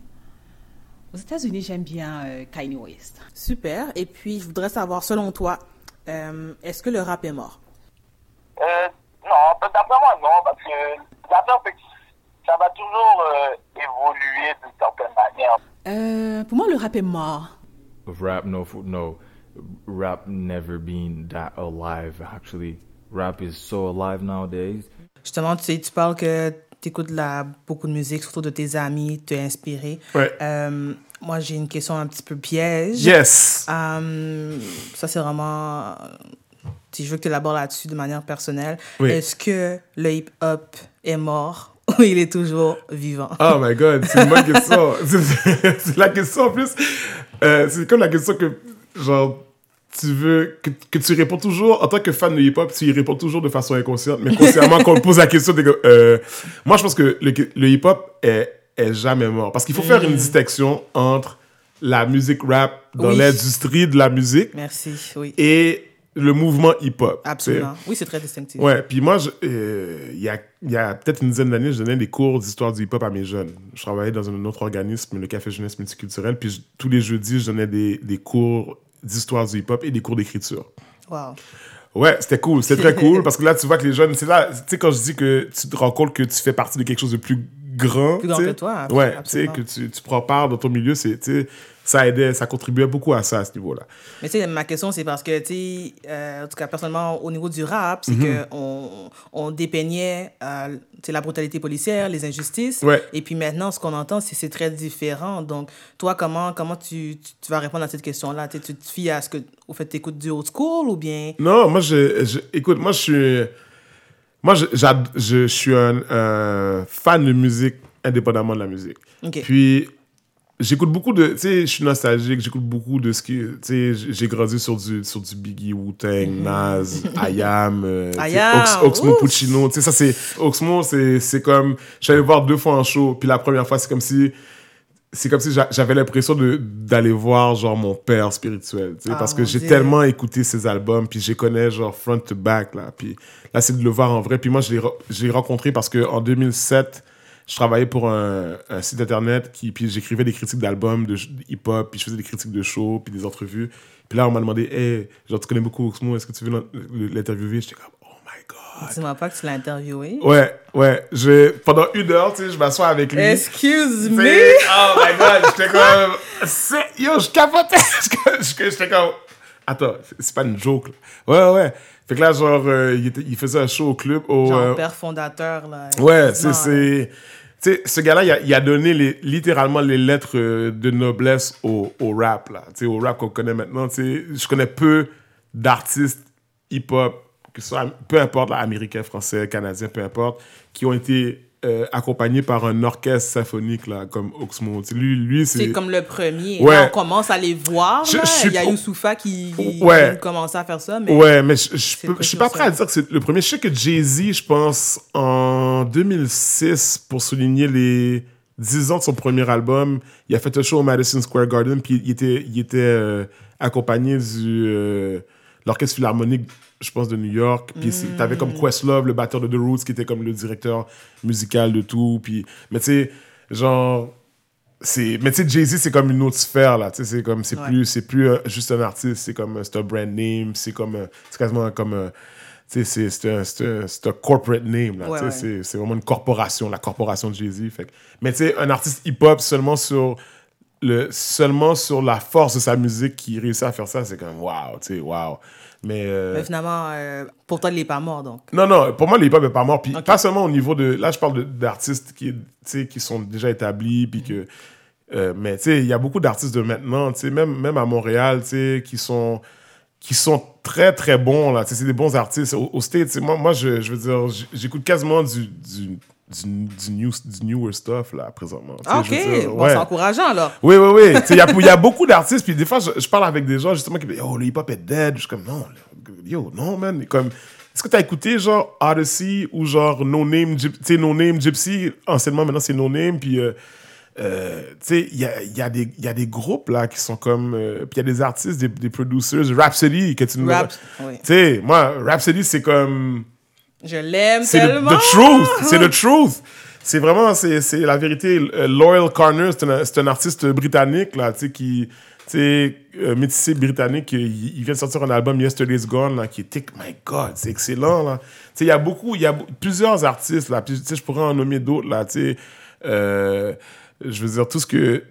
aux États-Unis, j'aime bien euh, Kanye West. Super. Et puis, je voudrais savoir, selon toi, euh, est-ce que le rap est mort? Euh, non, d'après moi, non, parce que c'est que ça va toujours euh, évoluer d'une certaine manière. Euh, pour moi, le rap est mort. Rap, no, no, rap never been that alive. Actually, rap is so alive nowadays. Justement, tu sais, tu parles que tu écoutes la, beaucoup de musique, surtout de tes amis, t'es inspiré. Ouais. Euh, moi, j'ai une question un petit peu piège. Yes! Euh, ça, c'est vraiment... Si je veux que tu élabores là-dessus de manière personnelle. Oui. Est-ce que le hip-hop est mort ou il est toujours vivant? Oh my god, c'est une bonne question. C'est- c'est la question en plus. euh, c'est comme la question que genre, tu veux, que, que tu réponds toujours, en tant que fan de hip-hop, tu y réponds toujours de façon inconsciente, mais consciemment, quand on pose la question, euh, moi, je pense que le, le hip-hop est, est jamais mort. Parce qu'il faut faire une Mm. distinction entre la musique rap dans Oui. l'industrie de la musique Merci, oui. et le mouvement hip-hop. Absolument. Oui, c'est très distinctif. Ouais, puis moi, euh, il y a, il y a peut-être une dizaine d'années, je donnais des cours d'histoire du hip-hop à mes jeunes. Je travaillais dans un autre organisme, le Café Jeunesse Multiculturel, puis je- tous les jeudis, je donnais des, des cours d'histoire du hip-hop et des cours d'écriture. Wow. Ouais, c'était cool, c'était très cool, parce que là, tu vois que les jeunes, c'est là, tu sais, quand je dis que tu te rends compte que tu fais partie de quelque chose de plus grand. Plus grand que toi, Ouais, tu sais, que tu, tu prends part dans ton milieu, c'est, tu sais, ça aidait, ça contribuait beaucoup à ça, à ce niveau-là. Mais tu sais, ma question, c'est parce que, tu sais, euh, en tout cas, personnellement, au niveau du rap, c'est Mhm. qu'on on dépeignait euh, la brutalité policière, les injustices. Ouais. Et puis maintenant, ce qu'on entend, c'est très différent. Donc, toi, comment, comment tu, tu, tu vas répondre à cette question-là? Tu te fies à ce que, au fait, tu écoutes du old school ou bien? Non, moi, je, je- écoute, moi, je suis, moi, je, je, suis un, fan de musique indépendamment de la musique. Ok. Puis, j'écoute beaucoup de, tu sais, je suis nostalgique, j'écoute beaucoup de ce qui, tu sais, j'ai grandi sur du, sur du Biggie, Wu-Tang, Nas, IAM, euh, tu sais, IAM, Ox- Oxmo ouf. Puccino, tu sais, ça c'est, Oxmo, c'est, comme, j'allais voir deux fois en show, puis la première fois, c'est comme si, c'est comme si j'a- j'avais l'impression d'aller voir genre mon père spirituel tu sais Ah, parce que mon j'ai tellement écouté ses albums puis je les connais genre front to back là puis là c'est de le voir en vrai puis moi je l'ai re- je l'ai rencontré parce que en 2007 je travaillais pour un, un site internet qui puis j'écrivais des critiques d'albums de hip hop puis je faisais des critiques de shows puis des entrevues puis là on m'a demandé hey genre tu connais beaucoup Oxmo est-ce que tu veux l'in- l'interviewer? J'étais comme Dis-moi pas que tu l'as interviewé. ouais ouais je pendant une heure tu sais je m'assois avec lui Excuse me. Oh my god, j'étais comme. Yo, je capotais. J'étais comme. Attends, c'est pas une joke. Là. Ouais, ouais. Fait que là, genre, euh, il, était- il faisait un show au club. Au, Genre euh, père fondateur, là. ouais, c'est. C'est- Tu sais, ce gars-là, il a, il a donné les, littéralement les lettres euh, de noblesse au, au rap, là. Tu sais, au rap qu'on connaît maintenant. Tu sais, je connais peu d'artistes hip-hop, que ce soit, peu importe, là, américain, français, canadien, peu importe, qui ont été euh, accompagnés par un orchestre symphonique, là, comme Oxmo. Lui, lui c'est... Comme le premier. Ouais. Là, on commence à les voir. Je- là. je suis Il y a Youssoufa qui, qui Ouais. commencer à faire ça. Mais Ouais, mais je, je, peux- très je suis pas prêt à dire que c'est le premier. Je sais que Jay-Z, je pense, en 2006, pour souligner les 10 ans de son premier album, il a fait un show au Madison Square Garden, puis il était, il était euh, accompagné du euh, l'Orchestre Philharmonique, je pense, de New York. Puis c'est- t'avais comme Questlove, le batteur de The Roots, qui était comme le directeur musical de tout. Puis, mais tu sais, genre c'est mais tu sais Jay-Z c'est comme une autre sphère là tu sais c'est comme c'est Ouais. plus plus euh, juste un artiste c'est comme euh, c'est un brand name c'est comme euh, c'est quasiment comme euh, tu sais c'est un, un, un corporate name là Ouais, ouais. c'est vraiment une corporation la corporation de Jay-Z mais tu sais un artiste hip hop seulement sur le seulement sur la force de sa musique qui réussit à faire ça c'est comme waouh tu sais waouh mais euh, Mais finalement, euh, pour toi, il n'est pas mort, donc. non, non, pour moi, le hip-hop n'est pas mort. Puis pas seulement au niveau de. Là, je parle d'artistes qui, qui sont déjà établis. Puis que. euh, mais tu sais, il y a beaucoup d'artistes de maintenant, tu sais, même, même à Montréal, tu sais, qui sont, qui sont très, très bons, là. Tu sais, c'est des bons artistes. Au, au States, moi, moi je, je veux dire, j'écoute quasiment du. du du, du, new, du newer stuff là présentement. Ah, ok, dire, bon, ouais. c'est encourageant, là. Oui, oui, oui. Il y a, il y a beaucoup d'artistes, puis des fois, je, je parle avec des gens justement qui me disent Oh, le hip-hop est dead. Je suis comme Non, yo, non, man. Comme, est-ce que tu as écouté genre Odyssey ou genre No Name, tu sais, no Name Gypsy Anciennement, maintenant, c'est No Name. Puis, euh, euh, tu sais, il y a, y, a y a des groupes là qui sont comme. euh, puis il y a des artistes, des, des producers. Rhapsody, que tu nous Rap- oui. Tu sais, moi, Rhapsody, c'est comme. Je l'aime C'est the truth. C'est le truth. C'est vraiment, c'est c'est la vérité. Euh, Loyal Corner, c'est un, c'est un artiste britannique, là, tu sais, qui, tu sais, euh, métissé britannique. Il, il vient de sortir un album Yesterday's Gone, là, qui est, my God, c'est excellent, là. Tu sais, il y a beaucoup, il y a plusieurs artistes, là. Tu sais, je pourrais en nommer d'autres, là, tu sais. Euh, je veux dire, tout ce que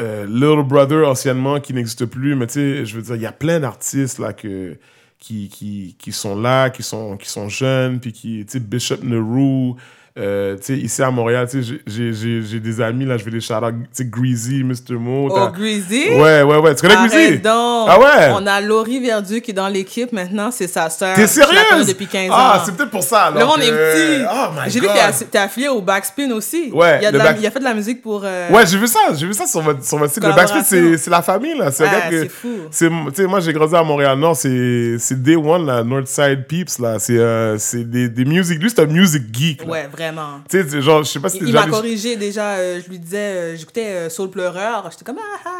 euh, Little Brother, anciennement, qui n'existe plus, mais tu sais, je veux dire, il y a plein d'artistes, là, que qui, qui, qui sont là, qui sont, qui sont jeunes, puis qui, tu sais, Bishop Nehru, Euh, ici à Montréal, j'ai- des amis, là, je vais les shout Greasy, Mr. Mo. Oh, Greasy? Ouais, ouais, ouais. Tu connais Greasy? Donc. Ah ouais? On a Laurie Verdu qui est dans l'équipe maintenant, c'est sa sœur. T'es sérieuse? depuis 15 ans. Ah, c'est peut-être pour ça, alors Là, on est petit. Oh my J'ai vu que t'es affilié au Backspin aussi. Ouais, Il a, de le la- back- il a fait de la musique pour. euh, Ouais, j'ai vu ça, j'ai vu ça sur votre, sur votre site. Le Backspin, c'est la famille, là. C'est Ah, que. c'est fou. Tu sais, moi, j'ai grandi à Montréal-Nord, c'est c'est Day One, là, Northside Peeps, là. C'est euh, des, des music. Lui, c'est un music geek, là. Ouais, vraiment. Tu sais, genre, je sais pas si Il, il m'a corrigé déjà. euh, je lui disais, euh, j'écoutais euh, Soul Pleureur. J'étais comme, ah,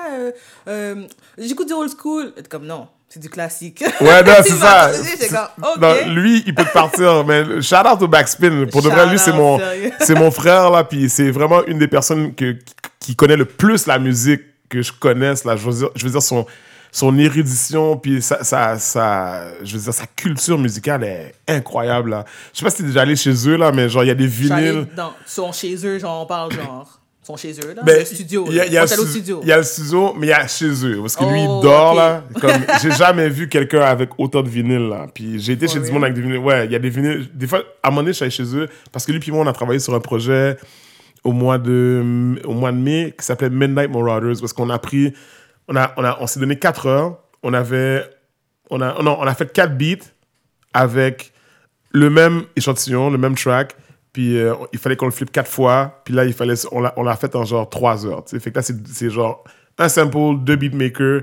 ah, j'écoute du old school. Il était comme, non, c'est du classique. Ouais, non, c'est ça. J'étais comme. Non, lui, il peut partir, mais shout out au Backspin. Pour de vrai, lui, c'est mon, c'est mon frère, là, puis c'est vraiment une des personnes que, qui connaît le plus la musique que je connaisse, là. Je veux dire, je veux dire son, son érudition, puis sa, sa, sa- je veux dire, sa culture musicale est incroyable, là. Je sais pas si t'es déjà allé chez eux, là, mais genre, il y a des vinyles. dans, sont chez eux, genre, on parle genre. Ils sont chez eux, là. Ben, le studio. Il y a, y le stu- studio. il y a le studio, mais il y a chez eux. Parce que lui, Oh, il dort, ok. là. Comme, j'ai jamais vu quelqu'un avec autant de vinyles, là. Puis j'ai été chez du monde avec des vinyles. Ouais, il y a des vinyles. Des fois, à un moment donné, je suis allé chez eux. Parce que lui, puis moi, on a travaillé sur un projet au mois de, au mois de mai qui s'appelait Midnight Marauders. Parce qu'on a pris, on a, on a, on s'est donné 4 heures. On avait, on a, non, on a fait 4 beats avec le même échantillon, le même track. Puis euh, il fallait qu'on le flippe quatre fois. Puis là, il fallait, on l'a, fait en genre trois heures. tu sais. Fait que là, c'est, c'est genre un sample, deux beatmakers,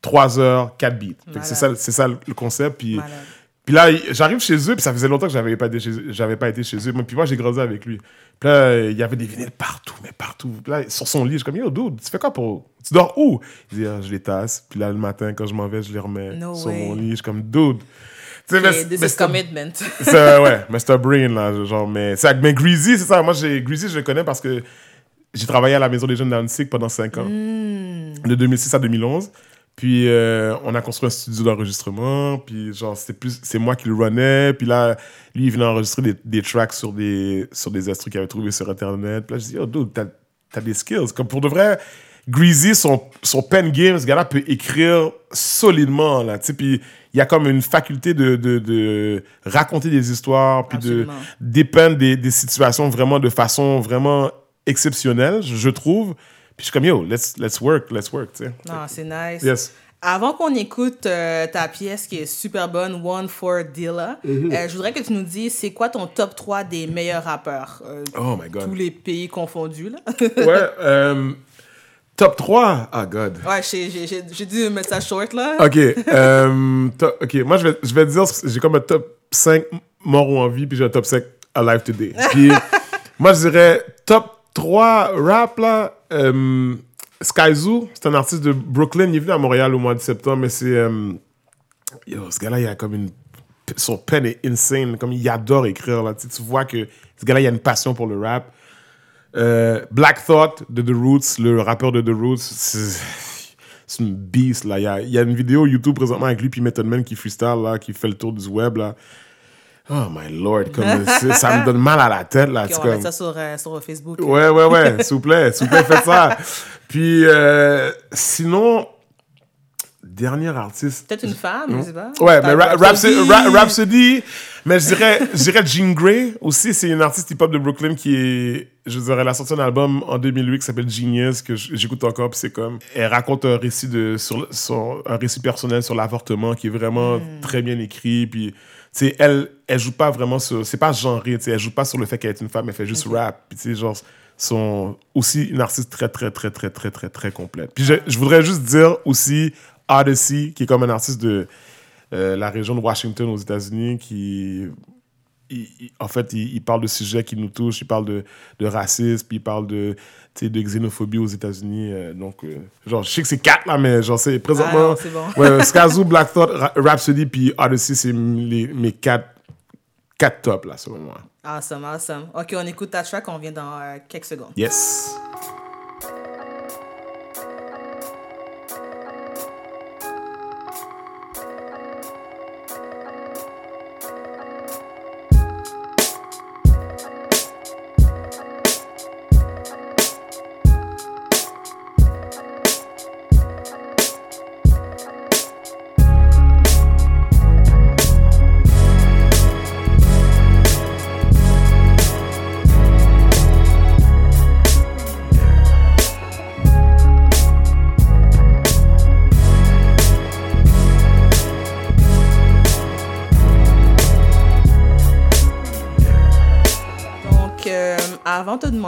trois heures, quatre beats. Fait que c'est ça, c'est ça le concept. Puis, puis là, j'arrive chez eux, puis ça faisait longtemps que j'avais pas été chez eux. J'avais pas été chez eux. Puis moi, j'ai grandi avec lui. Puis là, il y avait des vinyles partout, mais partout. Puis là, sur son lit, je suis comme, yo, dude, tu fais quoi pour. Tu dors où? Il dit, Ah, je les tasse. Puis là, le matin, quand je m'en vais, je les remets No sur way. mon lit. Je suis comme, dude. Tu sais, mais- this mais is c'est- commitment. c'est ouais, Mr. Brain là, genre mais mais Greasy, c'est ça. Moi Greasy, je le connais parce que j'ai travaillé à la maison des jeunes d'Annecy pendant 5 ans. Hmm. De 2006 à 2011. Puis euh, on a construit un studio d'enregistrement, puis genre c'était plus c'est moi qui le runnais, puis là lui il venait enregistrer des, des tracks sur des sur des instrus qu'il avait trouvé sur internet. Puis là je dis "Oh dude, t'as t'as des skills comme pour de vrai Greasy, son, son pen game, ce gars-là peut écrire solidement, là, tu sais, puis il y a comme une faculté de, de, de raconter des histoires, puis de dépeindre des, des situations vraiment de façon vraiment exceptionnelle, je je trouve. Puis je suis comme, yo, let's, let's work, let's work, tu sais. Non, c'est nice. Yes. Avant qu'on écoute euh, ta pièce qui est super bonne, One for Dilla, Mhm. euh, je voudrais que tu nous dises c'est quoi ton top 3 des meilleurs rappeurs euh, Oh my God. Tous les pays confondus, là? Ouais, top 3, ah God. Ouais, j'ai- dû mettre ça short, là. Ok, ok, moi je vais, je vais te dire, j'ai comme un top 5 mort ou en vie, puis j'ai un top 5 alive today. Puis moi je dirais top 3 rap là, euh, Skyzoo, c'est un artiste de Brooklyn, il est venu à Montréal au mois de septembre, mais c'est. euh, yo, ce gars-là, il a comme une. Son pen est insane, comme il adore écrire là. Tu, vois que ce gars-là, il a une passion pour le rap. Euh, Black Thought de The Roots, le rappeur de The Roots, c'est une beast là. Il y a, il y a une vidéo YouTube présentement avec lui puis Method Man qui freestyle là, qui fait le tour du web là. Oh my lord, comme ça me donne mal à la tête là. Ok, C'est on va comme- mettre ça sur, euh, sur Facebook. Ouais, ouais, ouais, s'il vous plaît, s'il vous plaît, faites ça. Puis euh, sinon, dernier artiste. Peut-être une femme, je sais pas. Ouais, mais Ra- Rhapsody. Ra- Rhapsody, mais je dirais, je dirais Jean Grey aussi, c'est une artiste hip-hop de Brooklyn qui est, je dirais, elle a sorti un album en 2008 qui s'appelle Genius, que j'écoute encore, puis c'est comme, elle raconte un récit de, sur, un récit personnel sur l'avortement qui est vraiment très bien écrit, puis, sais, elle, elle joue pas vraiment sur, c'est pas genré, tu sais, elle joue pas sur le fait qu'elle est une femme, elle fait juste rap, puis tu sais, genre, sont aussi une artiste très, très, très, très, très, très, très complète. Puis je, je voudrais juste dire aussi Odyssey, qui est comme un artiste de euh, la région de Washington aux États-Unis, qui, il- il- en fait, il, il parle de sujets qui nous touchent, il parle de, de racisme, puis il parle de, de xénophobie aux États-Unis. euh, donc, euh, genre, je sais que c'est quatre là, mais genre, c'est Ah présentement. non, c'est bon. ouais, Skazoo, Black Thought, Ra- Rhapsody, puis Odyssey, c'est mes quatre, quatre tops, là, selon moi. Awesome, awesome. Ok, on écoute ta track, on vient dans euh, quelques secondes. Yes.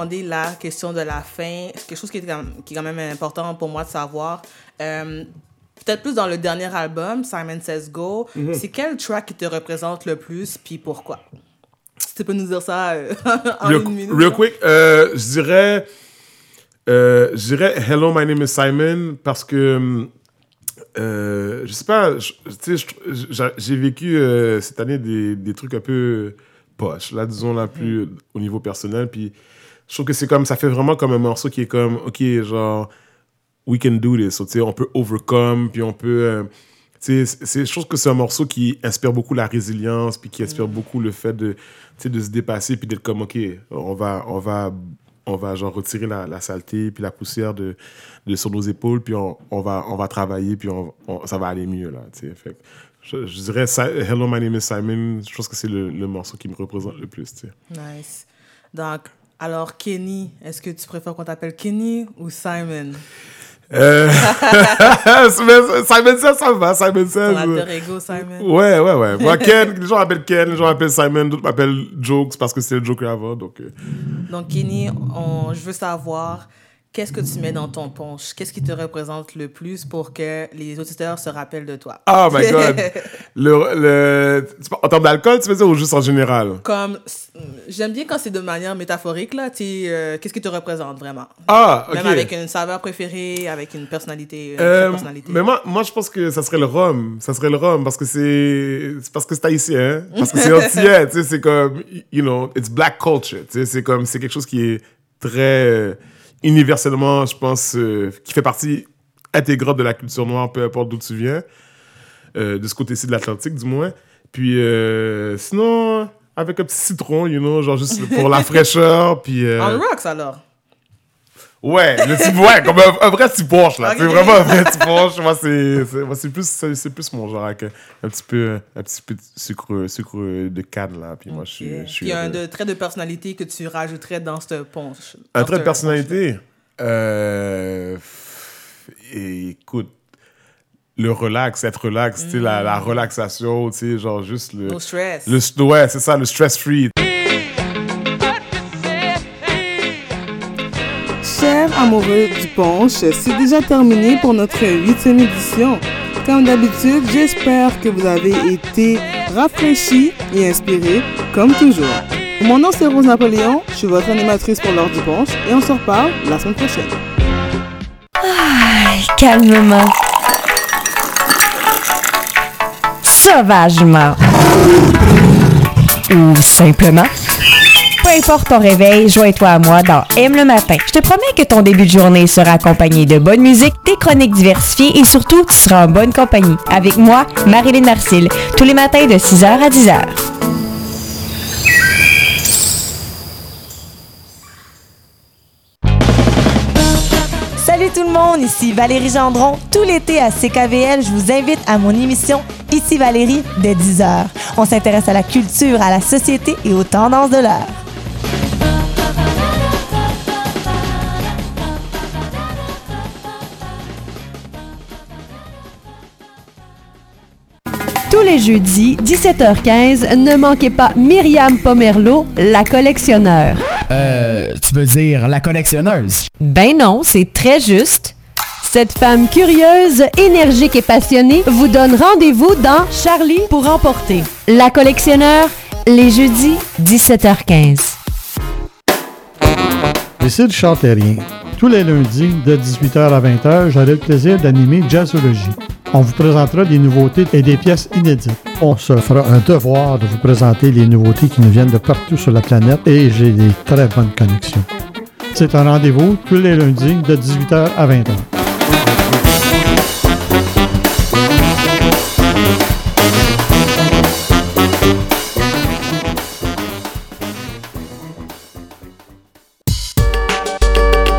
La question de la fin, quelque chose qui est quand même, qui est quand même important pour moi de savoir, euh, peut-être plus dans le dernier album, Simon Says Go, Mhm. c'est quel track qui te représente le plus, puis pourquoi? Si tu peux nous dire ça euh, en Real, une minute. real quick, euh, je dirais, je dirais Hello, my name is Simon parce que je sais pas, j'ai- vécu cette année des, des trucs un peu poches, là, disons, là, plus au niveau personnel. Puis je trouve que c'est comme, ça fait vraiment comme un morceau qui est comme, ok, genre, we can do this. So, tu sais, on peut overcome, puis on peut. euh, c'est- je trouve que c'est un morceau qui inspire beaucoup la résilience, puis qui inspire beaucoup le fait de, tu sais, de se dépasser, puis d'être comme, OK, on va, on va, on va genre retirer la, la saleté, puis la poussière de, de sur nos épaules, puis on, on, va, on va travailler, puis on, on- ça va aller mieux, là, tu sais. Fait je, je dirais Hello, my name is Simon. Je pense que c'est le, le morceau qui me représente le plus. Nice. Donc, alors, Kenny, est-ce que tu préfères qu'on t'appelle Kenny ou Simon? Euh... Simon Says, ça va. Simon Says. Ton alter ego, Simon? Ouais, ouais, ouais. Moi, Ken, les gens m'appellent Ken, les gens m'appellent Simon, d'autres m'appellent Jokes parce que c'était le Joker avant. Donc, euh. Donc, Kenny, on- je veux savoir, qu'est-ce que tu mets dans ton punch? Qu'est-ce qui te représente le plus pour que les auditeurs se rappellent de toi? Oh my god. le, le, en termes d'alcool, tu veux dire ou juste en général? Comme, j'aime bien quand c'est de manière métaphorique, là, euh, qu'est-ce qui te représente vraiment? Ah, ok. Même avec une saveur préférée, avec une personnalité. Une Euh, personnalité. mais moi, moi, je pense que ça serait le rhum. Ça serait le rhum parce que c'est c'est parce que c'est haïtien, hein? parce que c'est antillais. tu sais, c'est comme, you know, it's black culture. Tu sais, c'est comme, c'est quelque chose qui est très euh, universellement, je pense, euh, qui fait partie intégrante de la culture noire, peu importe d'où tu viens, euh, de ce côté-ci de l'Atlantique, du moins. Puis, euh, sinon, avec un petit citron, you know, genre juste pour la fraîcheur. Puis, On rocks alors. Ouais, le ouais, comme un, un vrai petit Porsche, là. C'est vraiment un vrai petit Porsche. Moi, c'est, c'est, moi, c'est plus, c'est, c'est plus mon genre, avec un, petit peu, un petit peu de sucre, sucre de canne, là. Puis moi, je suis, je suis Il y a un de, trait de personnalité que tu rajouterais dans ce punch. Un trait de personnalité? Euh, et écoute, le relax, être relax, la, la relaxation, tu sais, genre juste le. No stress. Le, ouais, c'est ça, le stress free. Amoureux du punch, c'est déjà terminé pour notre huitième édition. Comme d'habitude, j'espère que vous avez été rafraîchis et inspirés, comme toujours. Mon nom c'est Rose Napoléon, je suis votre animatrice pour l'heure du punch et on se reparle la semaine prochaine. Ah, calmement. Sauvagement. Ou simplement. Importe ton réveil, joins-toi à moi dans Aime le matin. Je te promets que ton début de journée sera accompagné de bonne musique, des chroniques diversifiées et surtout, tu seras en bonne compagnie. Avec moi, Marilyn Marcil, tous les matins de 6h à 10h. Salut tout le monde, ici Valérie Gendron. Tout l'été à CKVL, je vous invite à mon émission Ici Valérie dès 10h. On s'intéresse à la culture, à la société et aux tendances de l'heure. Les jeudis, 17h15, ne manquez pas Myriam Pomerleau, la collectionneur. Euh, tu veux dire la collectionneuse? Ben non, c'est très juste. Cette femme curieuse, énergique et passionnée vous donne rendez-vous dans Charlie pour emporter. La collectionneur, les jeudis, 17h15. Ici Terrien. Tous les lundis, de 18h à 20h, j'aurai le plaisir d'animer Jazzologie. On vous présentera des nouveautés et des pièces inédites. On se fera un devoir de vous présenter les nouveautés qui nous viennent de partout sur la planète et j'ai des très bonnes connexions. C'est un rendez-vous tous les lundis de 18h à 20h.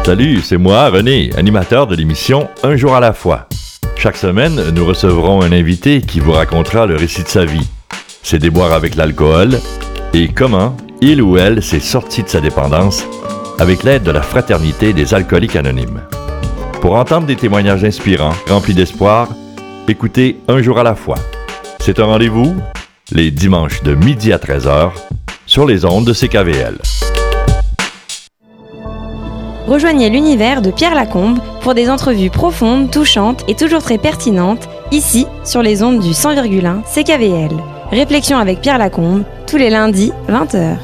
Salut, c'est moi, René, animateur de l'émission Un jour à la fois. Chaque semaine, nous recevrons un invité qui vous racontera le récit de sa vie, ses déboires avec l'alcool et comment il ou elle s'est sorti de sa dépendance avec l'aide de la Fraternité des alcooliques anonymes. Pour entendre des témoignages inspirants, remplis d'espoir, écoutez Un jour à la fois. C'est un rendez-vous les dimanches de midi à 13h sur les ondes de CKVL. Rejoignez l'univers de Pierre Lacombe pour des entrevues profondes, touchantes et toujours très pertinentes, ici sur les ondes du 100,1 CKVL. Réflexion avec Pierre Lacombe, tous les lundis, 20h.